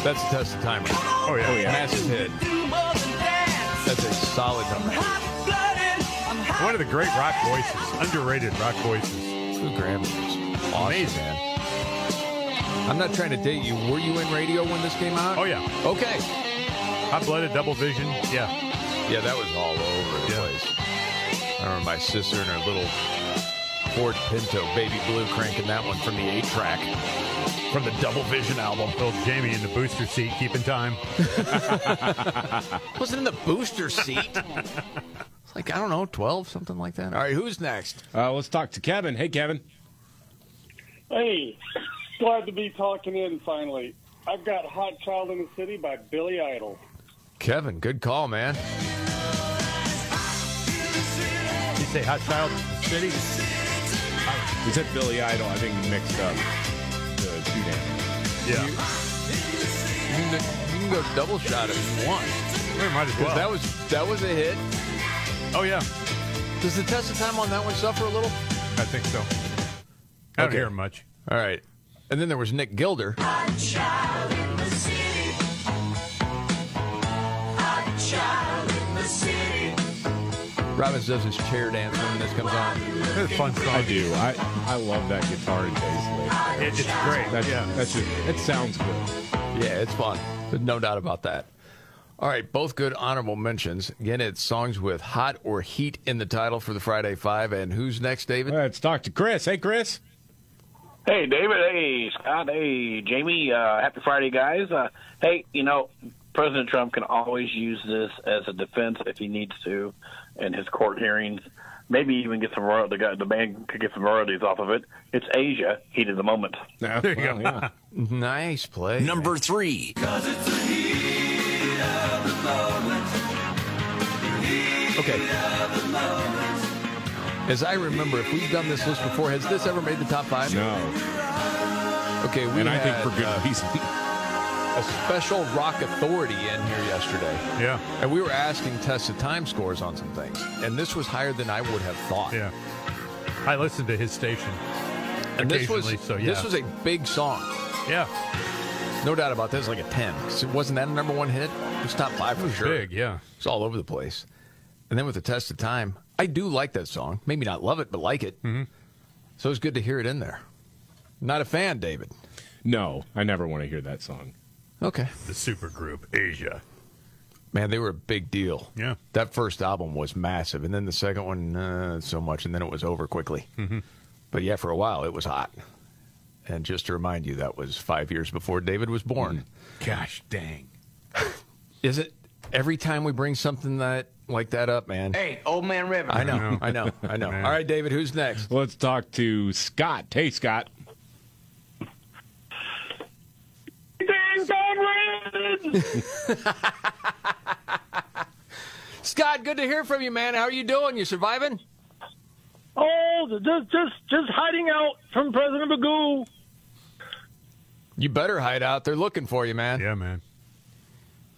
That's a test of time. Oh yeah. Oh, yeah. Massive hit. That's a solid number. One of the great rock voices, underrated rock voices. Two Grammys. Awesome, Amazing. man. I'm not trying to date you. Were you in radio when this came out? Oh yeah. Okay. Hot blooded, double vision. Yeah. Yeah, that was all over the Yeah. place. I remember my sister and her little Ford Pinto, baby blue, cranking that one from the eight track from the Double Vision album. Little Jamie in the booster seat, keeping time. Wasn't in the booster seat. It's like I don't know, twelve, something like that. All right, who's next? Uh, let's talk to Kevin. Hey, Kevin. Hey, glad to be talking in finally. I've got Hot Child in the City by Billy Idol. Kevin, good call, man. You say Hot Child in the City? He said Billy Idol. I think he mixed up the two names. Yeah. You can, you can go double shot if you want. We might as 'Cause well. That was that was a hit. oh yeah, Does the test of time on that one suffer a little? I think so. I don't Okay. hear much. All right. And then there was Nick Gilder. Robbins does his chair dance when this comes on. It's a fun song. I do. I I love that guitar and bass lick. It- it's great. That's, yeah. that's just it sounds good. Yeah, it's fun. There's no doubt about that. All right, both good honorable mentions. Again, it's songs with hot or heat in the title for the Friday Five. And who's next, David? Let's talk to Chris. Hey, Chris. Hey, David. Hey, Scott. Hey, Jamie. Uh, happy Friday, guys. Uh, hey, you know, President Trump can always use this as a defense if he needs to in his court hearings. Maybe even get some royalties. The, guy, the band could get some royalties off of it. It's Asia, heat of the moment. there you go. Yeah. Nice play. Number three. Okay. As I remember, if we've done this list before, has this ever made the top five? No. Okay, we and I think for good uh, reason. A special rock authority in here yesterday. Yeah. And we were asking test of time scores on some things. And this was higher than I would have thought. Yeah. I listened to his station. And this was so yeah. this was a big song. yeah. No doubt about this, like a 10. So wasn't that a number one hit? It was top five for sure. Big, yeah. It's all over the place. And then with the test of time, I do like that song. Maybe not love it, but like it. Mm-hmm. So it's good to hear it in there. Not a fan, David. No, I never want to hear that song. Okay. The super group Asia. Man, they were a big deal. Yeah. That first album was massive. And then the second one, uh, so much. And then it was over quickly. Mm-hmm. But yeah, for a while, it was hot. And just to remind you, that was five years before David was born. Gosh dang. Is it every time we bring something that like that up, man? Hey, old man River. I know, I know, I know. Man. All right, David, who's next? Let's talk to Scott. Hey, Scott. Scott, good to hear from you, man. How are you doing? You surviving? Oh, just just just hiding out from President Magoo. You better hide out. They're looking for you, man. Yeah, man.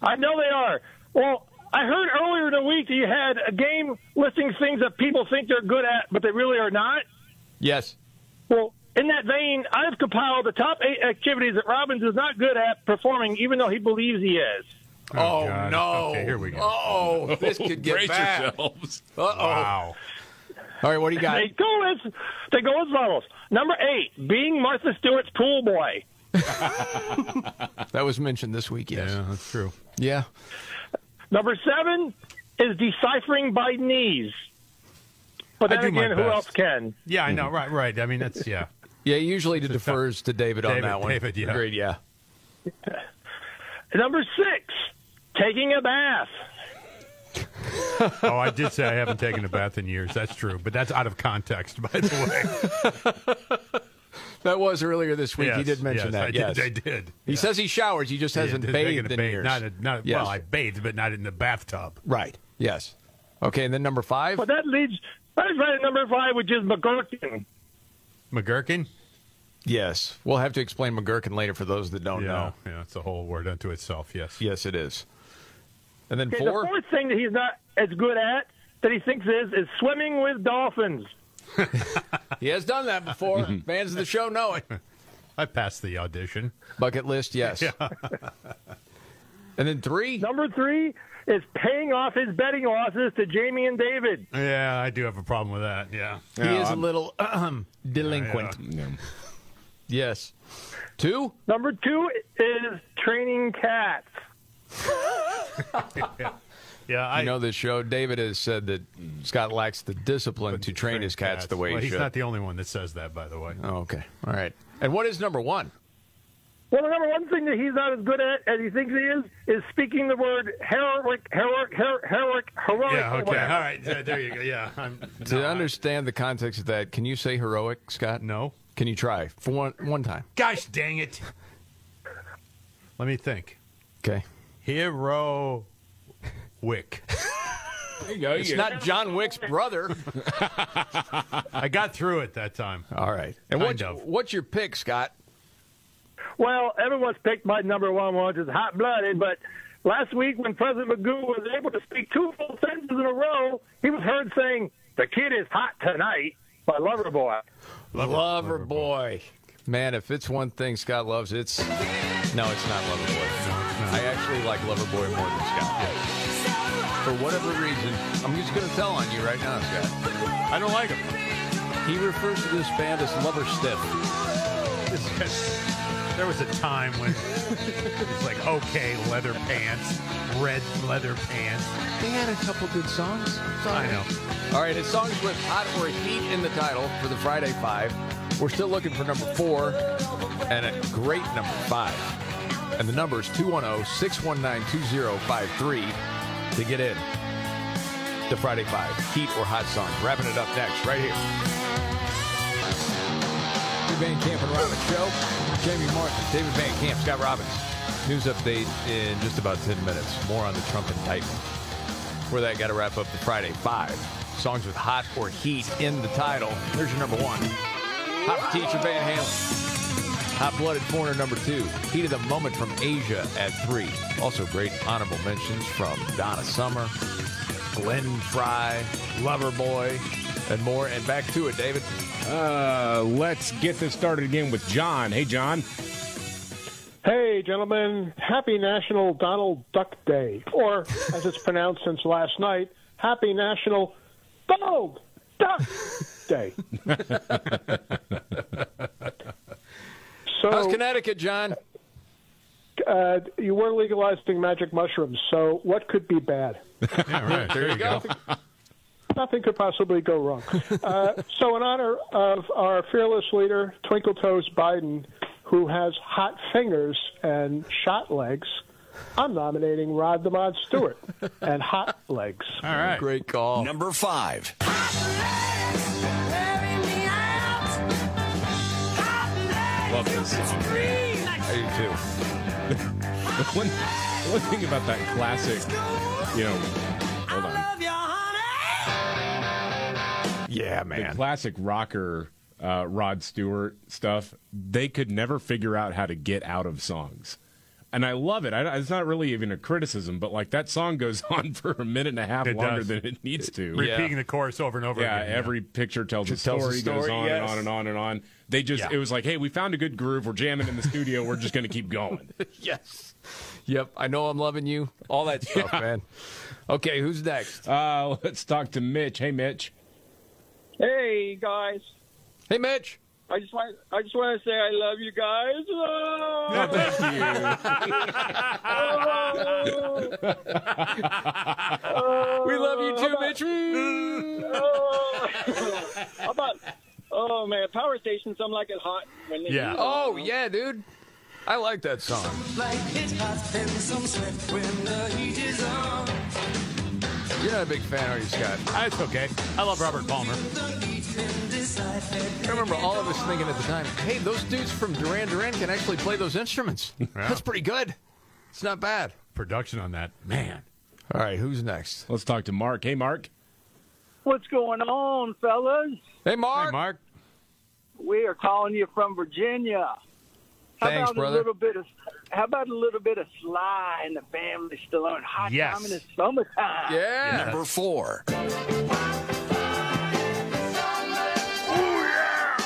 I know they are. Well, I heard earlier in the week that you had a game listing things that people think they're good at, but they really are not. Yes. Well, in that vein, I've compiled the top eight activities that Robbins is not good at performing, even though he believes he is. Oh, God. no. Okay, here we go. Oh, this could get Brace bad. yourselves. Uh oh. Wow. All right, what do you got? They go as they go as follows. Number eight, being Martha Stewart's pool boy. That was mentioned this week. Yes. Yeah, that's true. Yeah. Number seven is deciphering Bidenese. But then again, who else can? Yeah, I know. Right, right. I mean, that's yeah. Yeah. he Usually it defers to David, on that one. David, yeah. Agreed. Yeah. Number six, taking a bath. Oh, I did say I haven't taken a bath in years. That's true, but that's out of context, by the way. That was earlier this week. he Yes, did mention yes, that. I did, yes. I did. He says he showers. He just hasn't Yeah, bathed taken a in bathe. years. Not, a, not Yes. well, I bathed, but not in the bathtub. Right. Yes. Okay, and then number five. But that leads. That's right at number five, which is McGurkin. McGurkin. Yes. We'll have to explain McGurkin later for those that don't yeah, know. yeah, it's a whole word unto itself. Yes. Yes, it is. And then Okay, four. the fourth thing that he's not as good at that he thinks is is swimming with dolphins. He has done that before. Mm-hmm. Fans of the show know it. I passed the audition. Bucket list, yes. Yeah. And then three. Number three is paying off his betting losses to Jamie and David. Yeah, I do have a problem with that. Yeah. He is a little ahem, delinquent. Yeah. Yes. Two. Number two is training cats. Yeah, I you know this show. David has said that Scott lacks the discipline to train his cats, the way well, he he's should. not the only one that says that, by the way. Oh, okay. All right. And what is number one? Well, the number one thing that he's not as good at as he thinks he is is speaking the word heroic, heroic, heroic, heroic, heroic. Yeah. Okay. All right. There there you go. Yeah. I'm, To no, I- understand the context of that, can you say heroic, Scott? No. Can you try for one one time? Gosh dang it. Let me think. Okay. Hero wick. There you go. It's You- not John Wick's brother. I got through it that time. All right. And what's, what's your pick, Scott? Well, everyone's picked my number one one, which is hot blooded, but last week when President Magoo was able to speak two full sentences in a row, he was heard saying, The kid is hot tonight by Loverboy. Lover, boy. Lover boy. Man, if it's one thing Scott loves, it's no, it's not Lover Boy. I actually like Lover Boy more than Scott. For whatever reason, I'm just going to tell on you right now, Scott. I don't like him. He refers to this band as Lover Stiff. There was a time when it's like, okay, leather pants, red leather pants. They had a couple good songs. I know. All right, it's songs with hot or heat in the title for the Friday Five. We're still looking for number four and a great number five. And the number is 210 619 2053 to get in. The Friday Five, heat or hot songs. Wrapping it up next, right here. Van Camp and Robbins Show. Jamie Martin, David Van Camp, Scott Robbins. News update in just about 10 minutes. More on the Trump indictment. For that, got to wrap up the Friday Five. Songs with hot or heat in the title. Here's your number one. Hot Teacher Van Halen. Hot Blooded Foreigner number two. Heat of the Moment from Asia at three. Also great honorable mentions from Donna Summer, Glenn Frey, Loverboy, and more. And back to it, David. Uh, let's get this started again with John. Hey, John. Hey, gentlemen, happy National Donald Duck Day, or as it's pronounced since last night, Happy National Donald Duck Day. so, How's Connecticut, John? uh, you were legalizing magic mushrooms, so what could be bad? Yeah, right. There you go. Nothing could possibly go wrong. Uh, so, in honor of our fearless leader, Twinkle Toes Biden, who has hot fingers and shot legs, I'm nominating Rod the Mod Stewart and hot legs. All right. Great call. Number five. Love this song. I do too. One, one thing about that classic, you know, hold on. Yeah, man. The classic rocker uh, Rod Stewart stuff, they could never figure out how to get out of songs. And I love it. I, it's not really even a criticism, but like that song goes on for a minute and a half It longer does. than it needs to. Repeating the chorus over and over yeah, again. every picture tells a It tells story, a goes story, on and on and on and on. They just, Yeah. it was like, hey, we found a good groove. We're jamming in the studio. We're just going to keep going. yes. Yep. I know I'm loving you. All that stuff, man. Okay, who's next? Uh, let's talk to Mitch. Hey, Mitch. Hey, guys. Hey, Mitch. I just want I just want to say I love you guys. Oh. Oh. We love you too, Mitch. Oh. How about oh man, power stations? I'm like it hot when they Yeah. Oh, yeah, dude. I like that song. You're not a big fan, are you, Scott? Ah, it's okay. I love Robert Palmer. I remember all of us thinking at the time, hey, those dudes from Duran Duran can actually play those instruments. That's pretty good. It's not bad. Production on that, man. All right, who's next? Let's talk to Mark. Hey, Mark. What's going on, fellas? Hey, Mark. Hey, Mark. We are calling you from Virginia. How Thanks, about brother. a little bit of how about a little bit of Sly and the Family Stone? Hot Yes. time in the summertime. Yeah. Number four.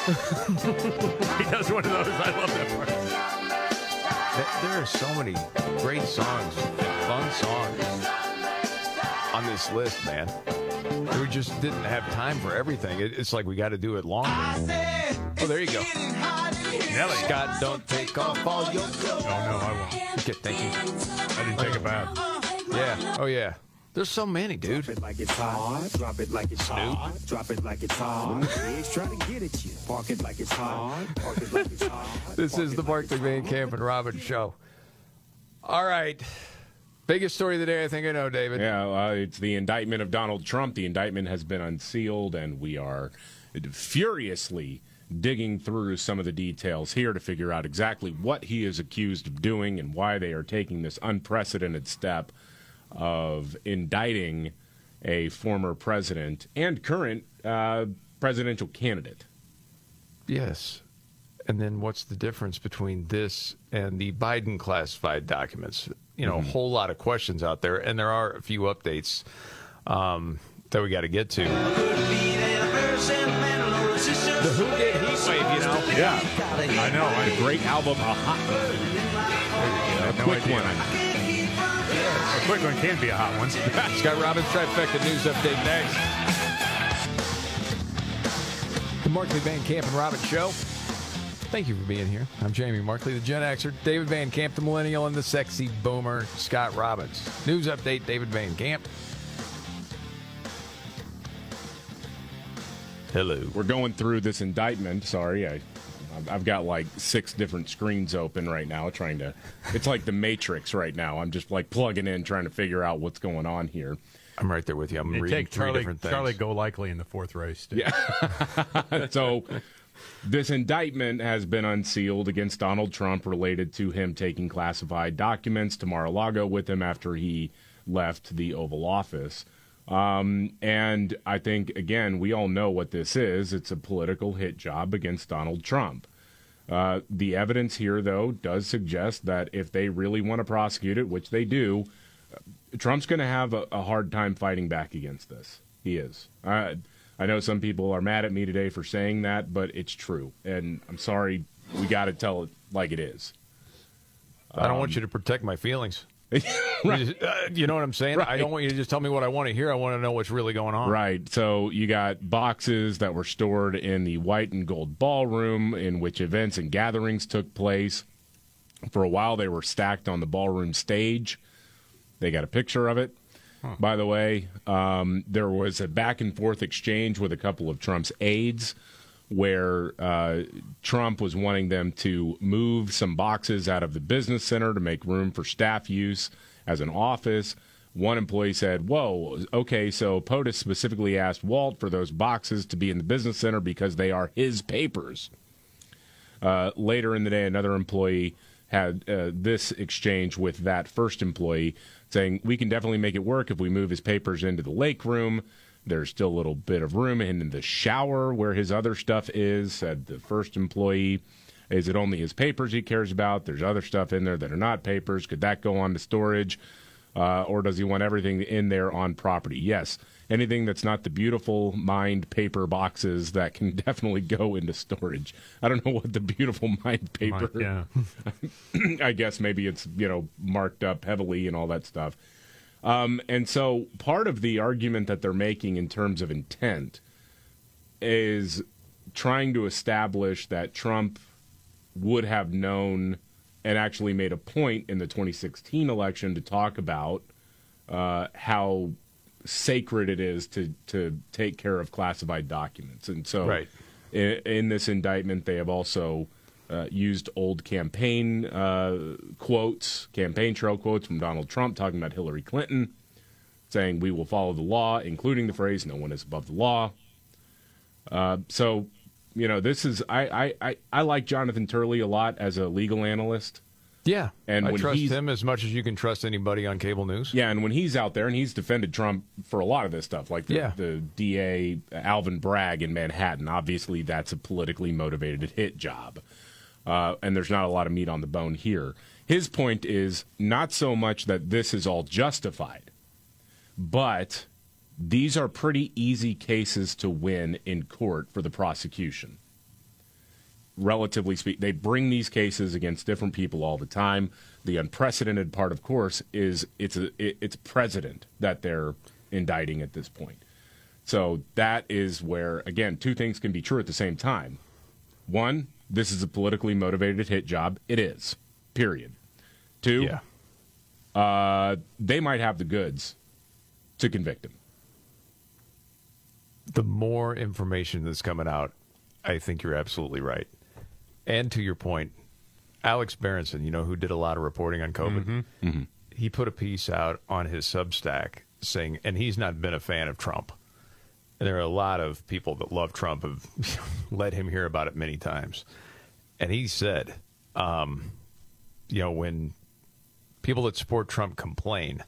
He does one of those. I love that part. There are so many great songs, fun songs on this list, man. We just didn't have time for everything. It- It's like we got to do it longer. Oh, there you go. Nelly. Scott, don't take off all your clothes. Oh, no, I won't. Okay, thank you. I didn't take a bath. Yeah. Oh, yeah. There's so many, dude. it like it's hot. Drop it like it's hot. Drop it like it's hot. Pigs try to get at you. Park it like it's hot. Park it like it's hot. This is the Barkley Van Camp and Robin show. All right. Biggest story of the day, I think I know, David. Yeah, uh, it's the indictment of Donald Trump. The indictment has been unsealed, and we are furiously digging through some of the details here to figure out exactly what he is accused of doing and why they are taking this unprecedented step of indicting a former president and current uh, presidential candidate. Yes. And then what's the difference between this and the Biden classified documents? You know, Mm-hmm. a whole lot of questions out there, and there are a few updates um, that we got to get to. The Who Did Heat Wave, you know? Yeah, I know. A great album, a hot one. A no quick idea. one. A quick one can be a hot one. Scott Robbins, Trifecta News Update next. The Markley Van Camp and Robbins Show. Thank you for being here. I'm Jamie Markley, the Gen Xer, David Van Camp, the Millennial, and the sexy boomer, Scott Robbins. News Update, David Van Camp. Hello. We're going through this indictment. Sorry, I, I've got like six different screens open right now, trying to. It's like the Matrix right now. I'm just like plugging in, trying to figure out what's going on here. I'm right there with you. I'm It reading take three Charlie, different things. Charlie go likely in the fourth race. too. Yeah. so this indictment has been unsealed against Donald Trump related to him taking classified documents to Mar-a-Lago with him after he left the Oval Office. Um, and I think, again, we all know what this is. It's a political hit job against Donald Trump. Uh, the evidence here, though, does suggest that if they really want to prosecute it, which they do, Trump's going to have a, a hard time fighting back against this. He is. I, I know some people are mad at me today for saying that, but it's true. And I'm sorry, we got to tell it like it is. I don't want you to protect my feelings. Right. You, uh, you know what I'm saying? I don't want you to just tell me what I want to hear. I want to know what's really going on. Right. So you got boxes that were stored in the white and gold ballroom in which events and gatherings took place. For a while, they were stacked on the ballroom stage. They got a picture of it. By the way, um, there was a back and forth exchange with a couple of Trump's aides where uh, Trump was wanting them to move some boxes out of the business center to make room for staff use as an office. One employee said, Whoa, okay, so POTUS specifically asked Walt for those boxes to be in the business center because they are his papers. Uh, later in the day, another employee had uh, this exchange with that first employee saying, We can definitely make it work if we move his papers into the lake room. There's still a little bit of room in the shower where his other stuff is, said the first employee. Is it only his papers he cares about? There's other stuff in there that are not papers. Could that go on to storage? Uh, or does he want everything in there on property? Yes. Anything that's not the beautiful mind paper boxes that can definitely go into storage. I don't know what the beautiful mind paper. yeah. I guess maybe it's you know marked up heavily and all that stuff. Um, and so part of the argument that they're making in terms of intent is trying to establish that Trump would have known and actually made a point in the 2016 election to talk about uh, how sacred it is to to take care of classified documents. And so, Right. in, in this indictment, they have also uh, used old campaign uh, quotes, campaign trail quotes from Donald Trump talking about Hillary Clinton, saying, We will follow the law, including the phrase, No one is above the law. Uh, so, you know, this is, I, I, I, I like Jonathan Turley a lot as a legal analyst. Yeah. And I trust him as much as you can trust anybody on cable news. Yeah, and when he's out there, and he's defended Trump for a lot of this stuff, like the, Yeah. the DA Alvin Bragg in Manhattan. Obviously, that's a politically motivated hit job, uh, and there's not a lot of meat on the bone here. His point is not so much that this is all justified, but these are pretty easy cases to win in court for the prosecution relatively speaking, they bring these cases against different people all the time. The unprecedented part, of course, is it's a it's president that they're indicting at this point. So that is where again two things can be true at the same time. One, this is a politically motivated hit job. It is. Period. Two, Yeah. uh, they might have the goods to convict him. the more information that's coming out, I think you're absolutely right. And to your point, Alex Berenson, you know, who did a lot of reporting on COVID, he put a piece out on his Substack saying, and he's not been a fan of Trump. And there are a lot of people that love Trump have let him hear about it many times. And he said, um, you know, when people that support Trump complain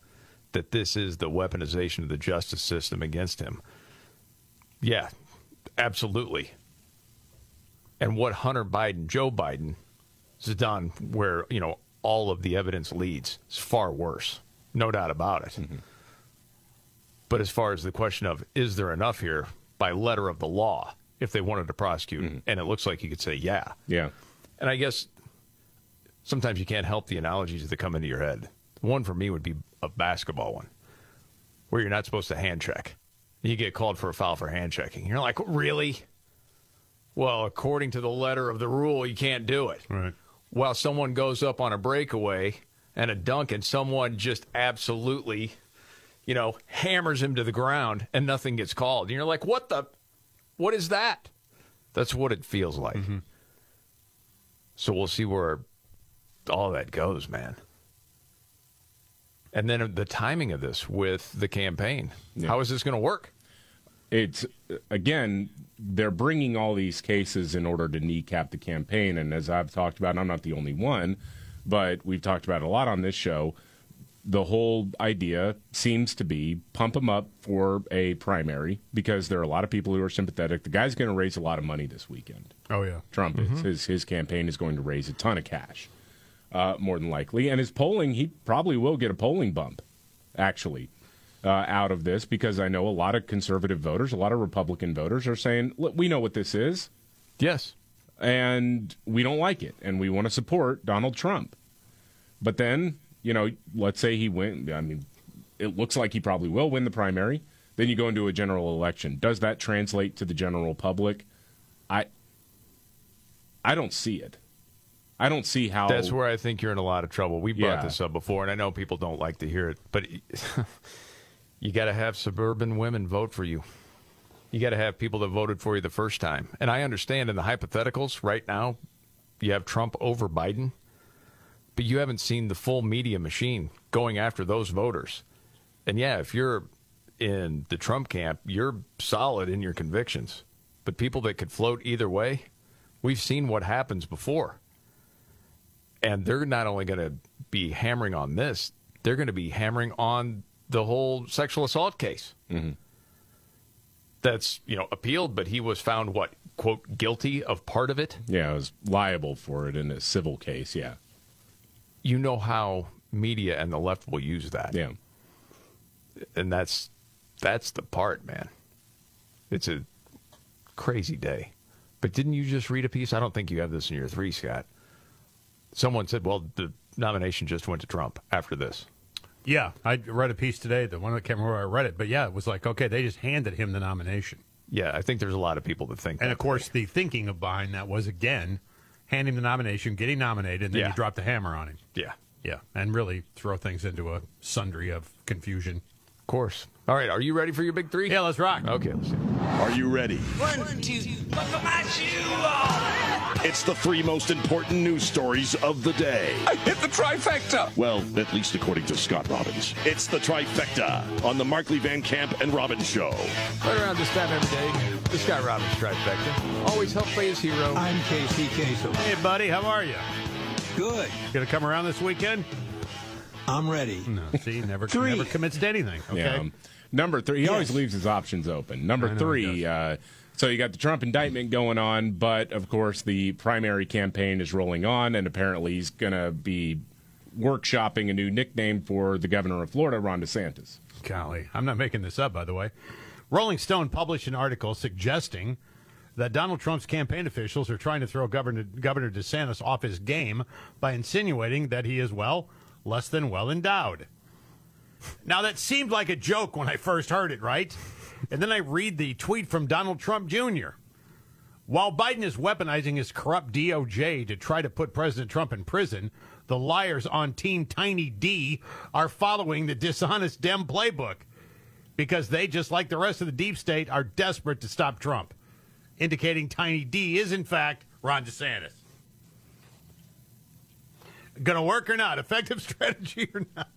that this is the weaponization of the justice system against him. Yeah, absolutely. And what Hunter Biden, Joe Biden, has done, where you know all of the evidence leads, is far worse, no doubt about it. But as far as the question of is there enough here by letter of the law, if they wanted to prosecute, mm-hmm. and it looks like you could say yeah, Yeah. and I guess sometimes you can't help the analogies that come into your head. One for me would be a basketball one, where you're not supposed to hand check. You get called for a foul for hand checking. You're like, really? Well, according to the letter of the rule, you can't do it. Right. While someone goes up on a breakaway and a dunk, and someone just absolutely, you know, hammers him to the ground, and nothing gets called. And you're like, what the? What is that? That's what it feels like. Mm-hmm. So we'll see where all that goes, man. And then the timing of this with the campaign. How is this going to work? It's again, they're bringing all these cases in order to kneecap the campaign. And as I've talked about, I'm not the only one, but we've talked about it a lot on this show. The whole idea seems to be pump them up for a primary because there are a lot of people who are sympathetic. The guy's going to raise a lot of money this weekend. Oh yeah, Trump is. His his campaign is going to raise a ton of cash, uh, more than likely, and his polling he probably will get a polling bump, actually, uh, out of this because I know a lot of conservative voters, a lot of Republican voters are saying, "Look, we know what this is, yes, and we don't like it, and we want to support Donald Trump." But then, you know, let's say he win. I mean, it looks like he probably will win the primary. Then you go into a general election. Does that translate to the general public? I I don't see it. I don't see how. That's where I think you're in a lot of trouble. We brought Yeah. this up before, and I know people don't like to hear it, but you got to have suburban women vote for you. You got to have people that voted for you the first time. And I understand in the hypotheticals right now, you have Trump over Biden, but you haven't seen the full media machine going after those voters. And yeah, if you're in the Trump camp, you're solid in your convictions. But people that could float either way, we've seen what happens before and they're not only going to be hammering on this, they're going to be hammering on the whole sexual assault case. Mm-hmm. That's you know appealed, but he was found what quote guilty of part of it. Yeah, I was liable for it in a civil case. Yeah. You know how media and the left will use that. Yeah. and that's that's the part, man. It's a crazy day. But didn't you just read a piece? I don't think you have this in your three, Scott. Someone said, "Well, the nomination just went to Trump after this." Yeah, I read a piece today. The one I can't remember where I read it, but yeah, it was like okay, they just handed him the nomination. Yeah, I think there's a lot of people that think. And that of course, the thinking of behind that was again, hand him the nomination, getting nominated, and then Yeah. you drop the hammer on him. Yeah, yeah, and really throw things into a sundry of confusion. Of course. All right, are you ready for your big three? Yeah, let's rock. Okay, let's see. Are you ready? One, two, buckle my shoe on. It's the three most important news stories of the day. I hit the trifecta. Well, at least according to Scott Robbins. It's the trifecta on the Markley Van Camp and Robbins Show. Right around this time every day, the guy, Robbins trifecta. Always helped by his hero. I'm Casey Kasem. Hey, buddy, how are you? Good. Gonna come around this weekend? I'm ready. No, see, never, Three. never commits to anything. Okay. Yeah. Number three, he Yes. always leaves his options open. Number I know he three, uh, so you got the Trump indictment going on, but of course the primary campaign is rolling on, and apparently he's going to be workshopping a new nickname for the governor of Florida, Ron DeSantis. Golly, I'm not making this up, by the way. Rolling Stone published an article suggesting that Donald Trump's campaign officials are trying to throw Governor, Governor DeSantis off his game by insinuating that he is, well, less than well endowed. Now, that seemed like a joke when I first heard it, right? And then I read the tweet from Donald Trump Jr. While Biden is weaponizing his corrupt DOJ to try to put President Trump in prison, the liars on Team Tiny D are following the dishonest Dem playbook because they, just like the rest of the deep state, are desperate to stop Trump, indicating Tiny D is, in fact, Ron DeSantis. Gonna work or not? Effective strategy or not?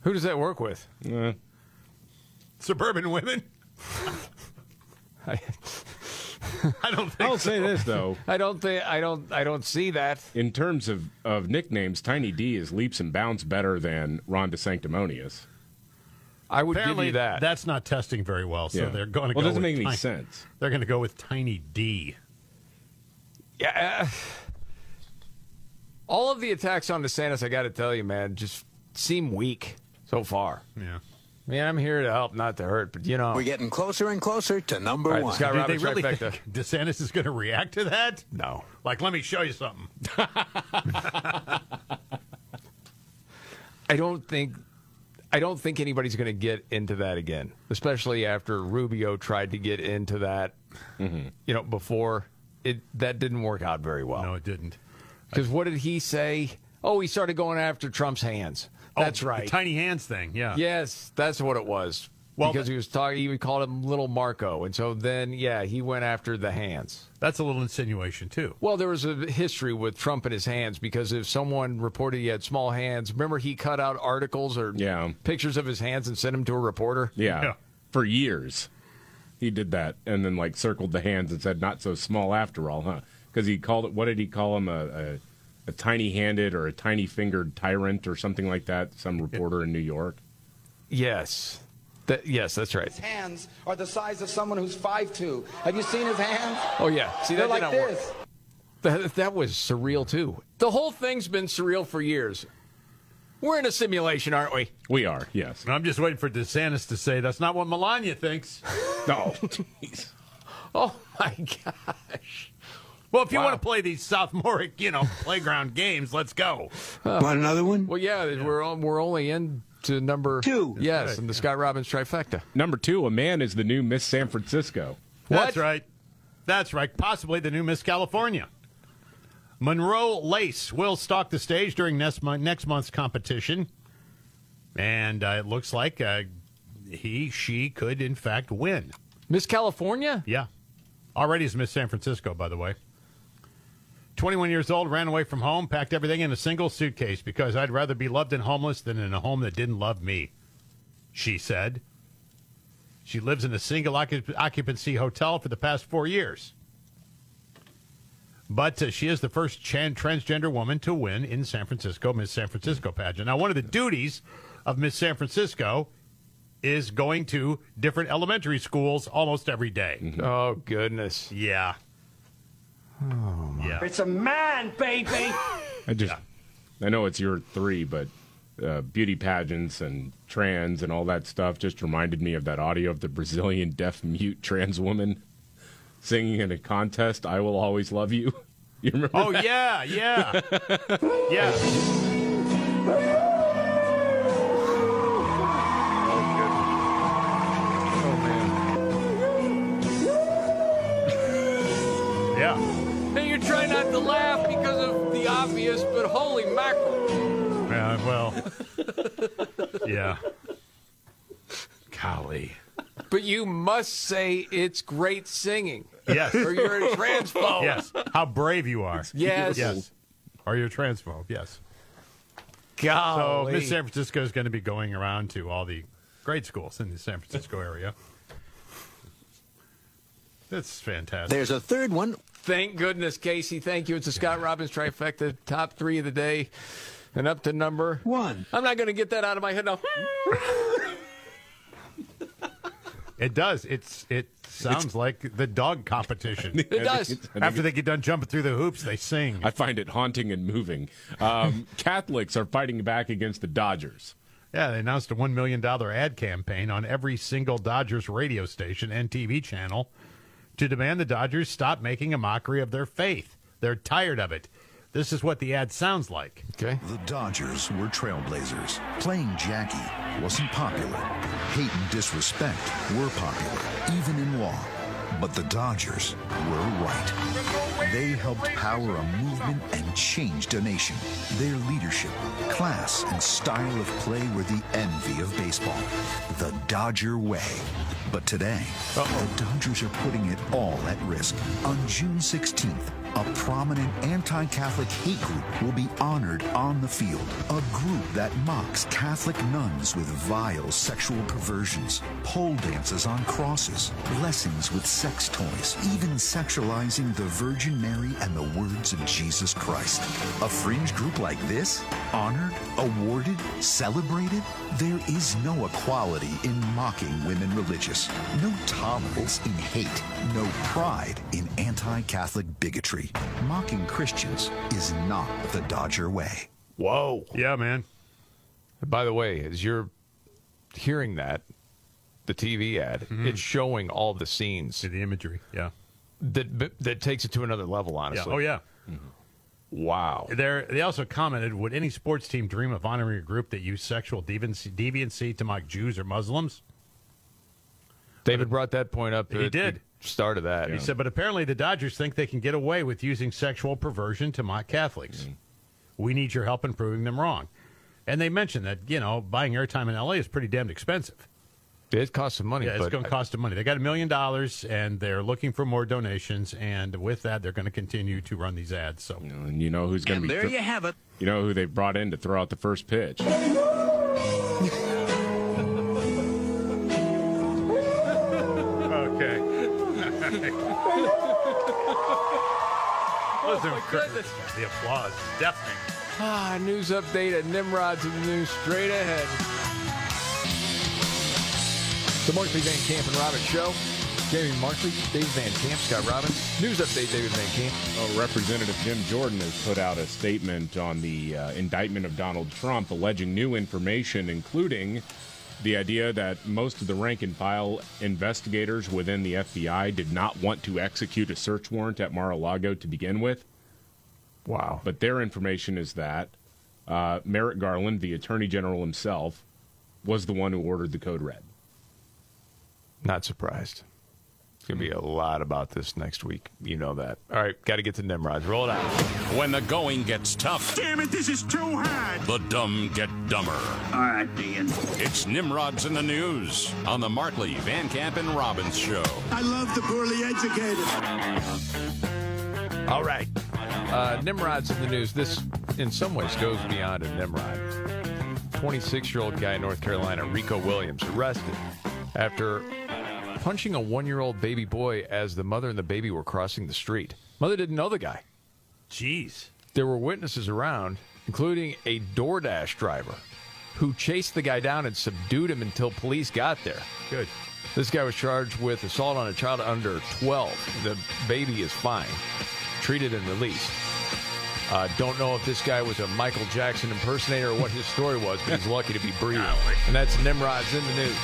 Who does that work with? Suburban women? I don't think. I'll say this though. I don't think I don't I don't see that. In terms of, of nicknames, Tiny D is leaps and bounds better than Ron DeSanctimonious. I would Apparently, give you that. that's not testing very well, so Yeah. they're going to Well, go. it doesn't with make any Tiny- sense. They're going to go with Tiny D. Yeah. uh, all of the attacks on DeSantis, I got to tell you, man, just seem weak so far. Yeah. I mean, I'm here to help, not to hurt, but you know. We're getting closer and closer to number All right, one. Scott Do they really trifecta. think DeSantis is going to react to that? No. Like, let me show you something. I don't think I don't think anybody's going to get into that again, especially after Rubio tried to get into that. Mm-hmm. You know, before it that didn't work out very well. No, it didn't. Because what did he say? Oh, he started going after Trump's hands. That's Oh, right. The tiny hands thing, yeah. Yes, that's what it was. Well, because he was talking, he called him Little Marco, and so then, yeah, he went after the hands. That's a little insinuation, too. Well, there was a history with Trump and his hands because if someone reported he had small hands, remember he cut out articles or Yeah. pictures of his hands and sent them to a reporter. Yeah. Yeah. For years. He did that and then like circled the hands and said not so small after all, huh? Because he called it what did he call him a, a a tiny handed or a tiny fingered tyrant or something like that, some reporter in New York. Yes, that, yes, that's right. His hands are the size of someone who's 5'2". Have you seen his hands? Oh yeah, see They're that like not this. work. That, that was surreal too. The whole thing's been surreal for years. We're in a simulation, aren't we? We are, yes. I'm just waiting for DeSantis to say that's not what Melania thinks. No. Jeez. Oh my gosh. Well, if you Wow. want to play these sophomoric, you know, playground games, let's go. Want another one? Well, yeah, we're on, we're only in to number Two. Yes, right, and the Scott Robbins trifecta. Number two, a man is the new Miss San Francisco. That's right. That's right. Possibly the new Miss California. Monroe Lace will stalk the stage during next, month, next month's competition. And uh, it looks like uh, he, she could, in fact, win. Miss California? Yeah. Already is Miss San Francisco, by the way. 21 years old, ran away from home, packed everything in a single suitcase because I'd rather be loved and homeless than in a home that didn't love me, she said. She lives in a single occup- occupancy hotel for the past four years. But uh, she is the first chan- transgender woman to win in San Francisco, Miss San Francisco pageant. Now, one of the duties of Miss San Francisco is going to different elementary schools almost every day. Oh goodness. Yeah. Oh Yeah. It's a man, baby. I just, I know it's your three, but uh, beauty pageants and trans and all that stuff just reminded me of that audio of the Brazilian deaf mute trans woman singing in a contest. I will always love you. You remember? Oh that? yeah, yeah, yeah. Holy mackerel. Yeah, well. yeah. Golly. But you must say it's great singing. Yes. Or you're a transphobe. Yes. How brave you are. Yes. Yes. Or you're a transphobe. Yes. Golly. So Golly. Miss San Francisco is going to be going around to all the grade schools in the San Francisco area. That's fantastic. There's a third one. Thank goodness, Casey. Thank you. It's the Scott Robbins trifecta, top three of the day, and up to number One. I'm not going to get that out of my head now. It does. It's it sounds like the dog competition. It does. After they get done jumping through the hoops, they sing. I find it haunting and moving. Um, Catholics are fighting back against the Dodgers. Yeah, they announced a $1 million ad campaign on every single Dodgers radio station and TV channel to demand the Dodgers stop making a mockery of their faith. They're tired of it. This is what the ad sounds like. Okay. The Dodgers were trailblazers. Playing Jackie wasn't popular. Hate and disrespect were popular, even in law. But the Dodgers were right. They helped power a movement and changed a nation. Their leadership, class, and style of play were the envy of baseball. The Dodger way. But today, the Dodgers are putting it all at risk. On June 16th, a prominent anti Catholic hate group will be honored on the field. A group that mocks Catholic nuns with vile sexual perversions, pole dances on crosses, blessings with sex toys, even sexualizing the Virgin Mary and the words of Jesus Christ. A fringe group like this? Honored, awarded, celebrated? There is no equality in mocking women religious, no tolerance in hate, no pride in anti Catholic bigotry. Mocking Christians is not the Dodger way. Whoa. Yeah, man. By the way, as you're hearing that, the TV ad, mm-hmm. it's showing all the scenes. The imagery, yeah. That that takes it to another level, honestly. Yeah. Oh, yeah. Mm-hmm. Wow. They're, they also commented Would any sports team dream of honoring a group that used sexual deviancy, deviancy to mock Jews or Muslims? David brought that point up. He at did. the Start of that. He said, but apparently the Dodgers think they can get away with using sexual perversion to mock Catholics. Mm-hmm. We need your help in proving them wrong. And they mentioned that, you know, buying airtime in L.A. is pretty damned expensive. It costs some money. Yeah, it's going to cost them money. They got a million dollars, and they're looking for more donations. And with that, they're going to continue to run these ads. So, And you know who's going to be. there you have it. You know who they brought in to throw out the first pitch. okay. Oh, Those are- The applause, is deafening. Ah, news update at Nimrod's in the news straight ahead. The Markley Van Camp and Robbins Show. Jamie Markley, Dave Van Camp, Scott Robbins. News update, David Van Camp. Well, Representative Jim Jordan has put out a statement on the uh, indictment of Donald Trump, alleging new information, including the idea that most of the rank and file investigators within the FBI did not want to execute a search warrant at Mar a Lago to begin with. Wow. But their information is that uh, Merrick Garland, the Attorney General himself, was the one who ordered the code red. Not surprised. It's going to be a lot about this next week. You know that. All right, got to get to Nimrod's. Roll it out. When the going gets tough, Damn it, this is too hard. the dumb get dumber. All right, Dean. It's Nimrod's in the news on the Markley, Van Camp, and Robbins show. I love the poorly educated. All right. Uh, Nimrod's in the news. This, in some ways, goes beyond a Nimrod. 26 year old guy in North Carolina, Rico Williams, arrested after punching a one year old baby boy as the mother and the baby were crossing the street. Mother didn't know the guy. Jeez. There were witnesses around, including a DoorDash driver who chased the guy down and subdued him until police got there. Good. This guy was charged with assault on a child under 12. The baby is fine, treated and released. Uh, don't know if this guy was a Michael Jackson impersonator or what his story was, but he's lucky to be breathing. And that's Nimrod's in the news.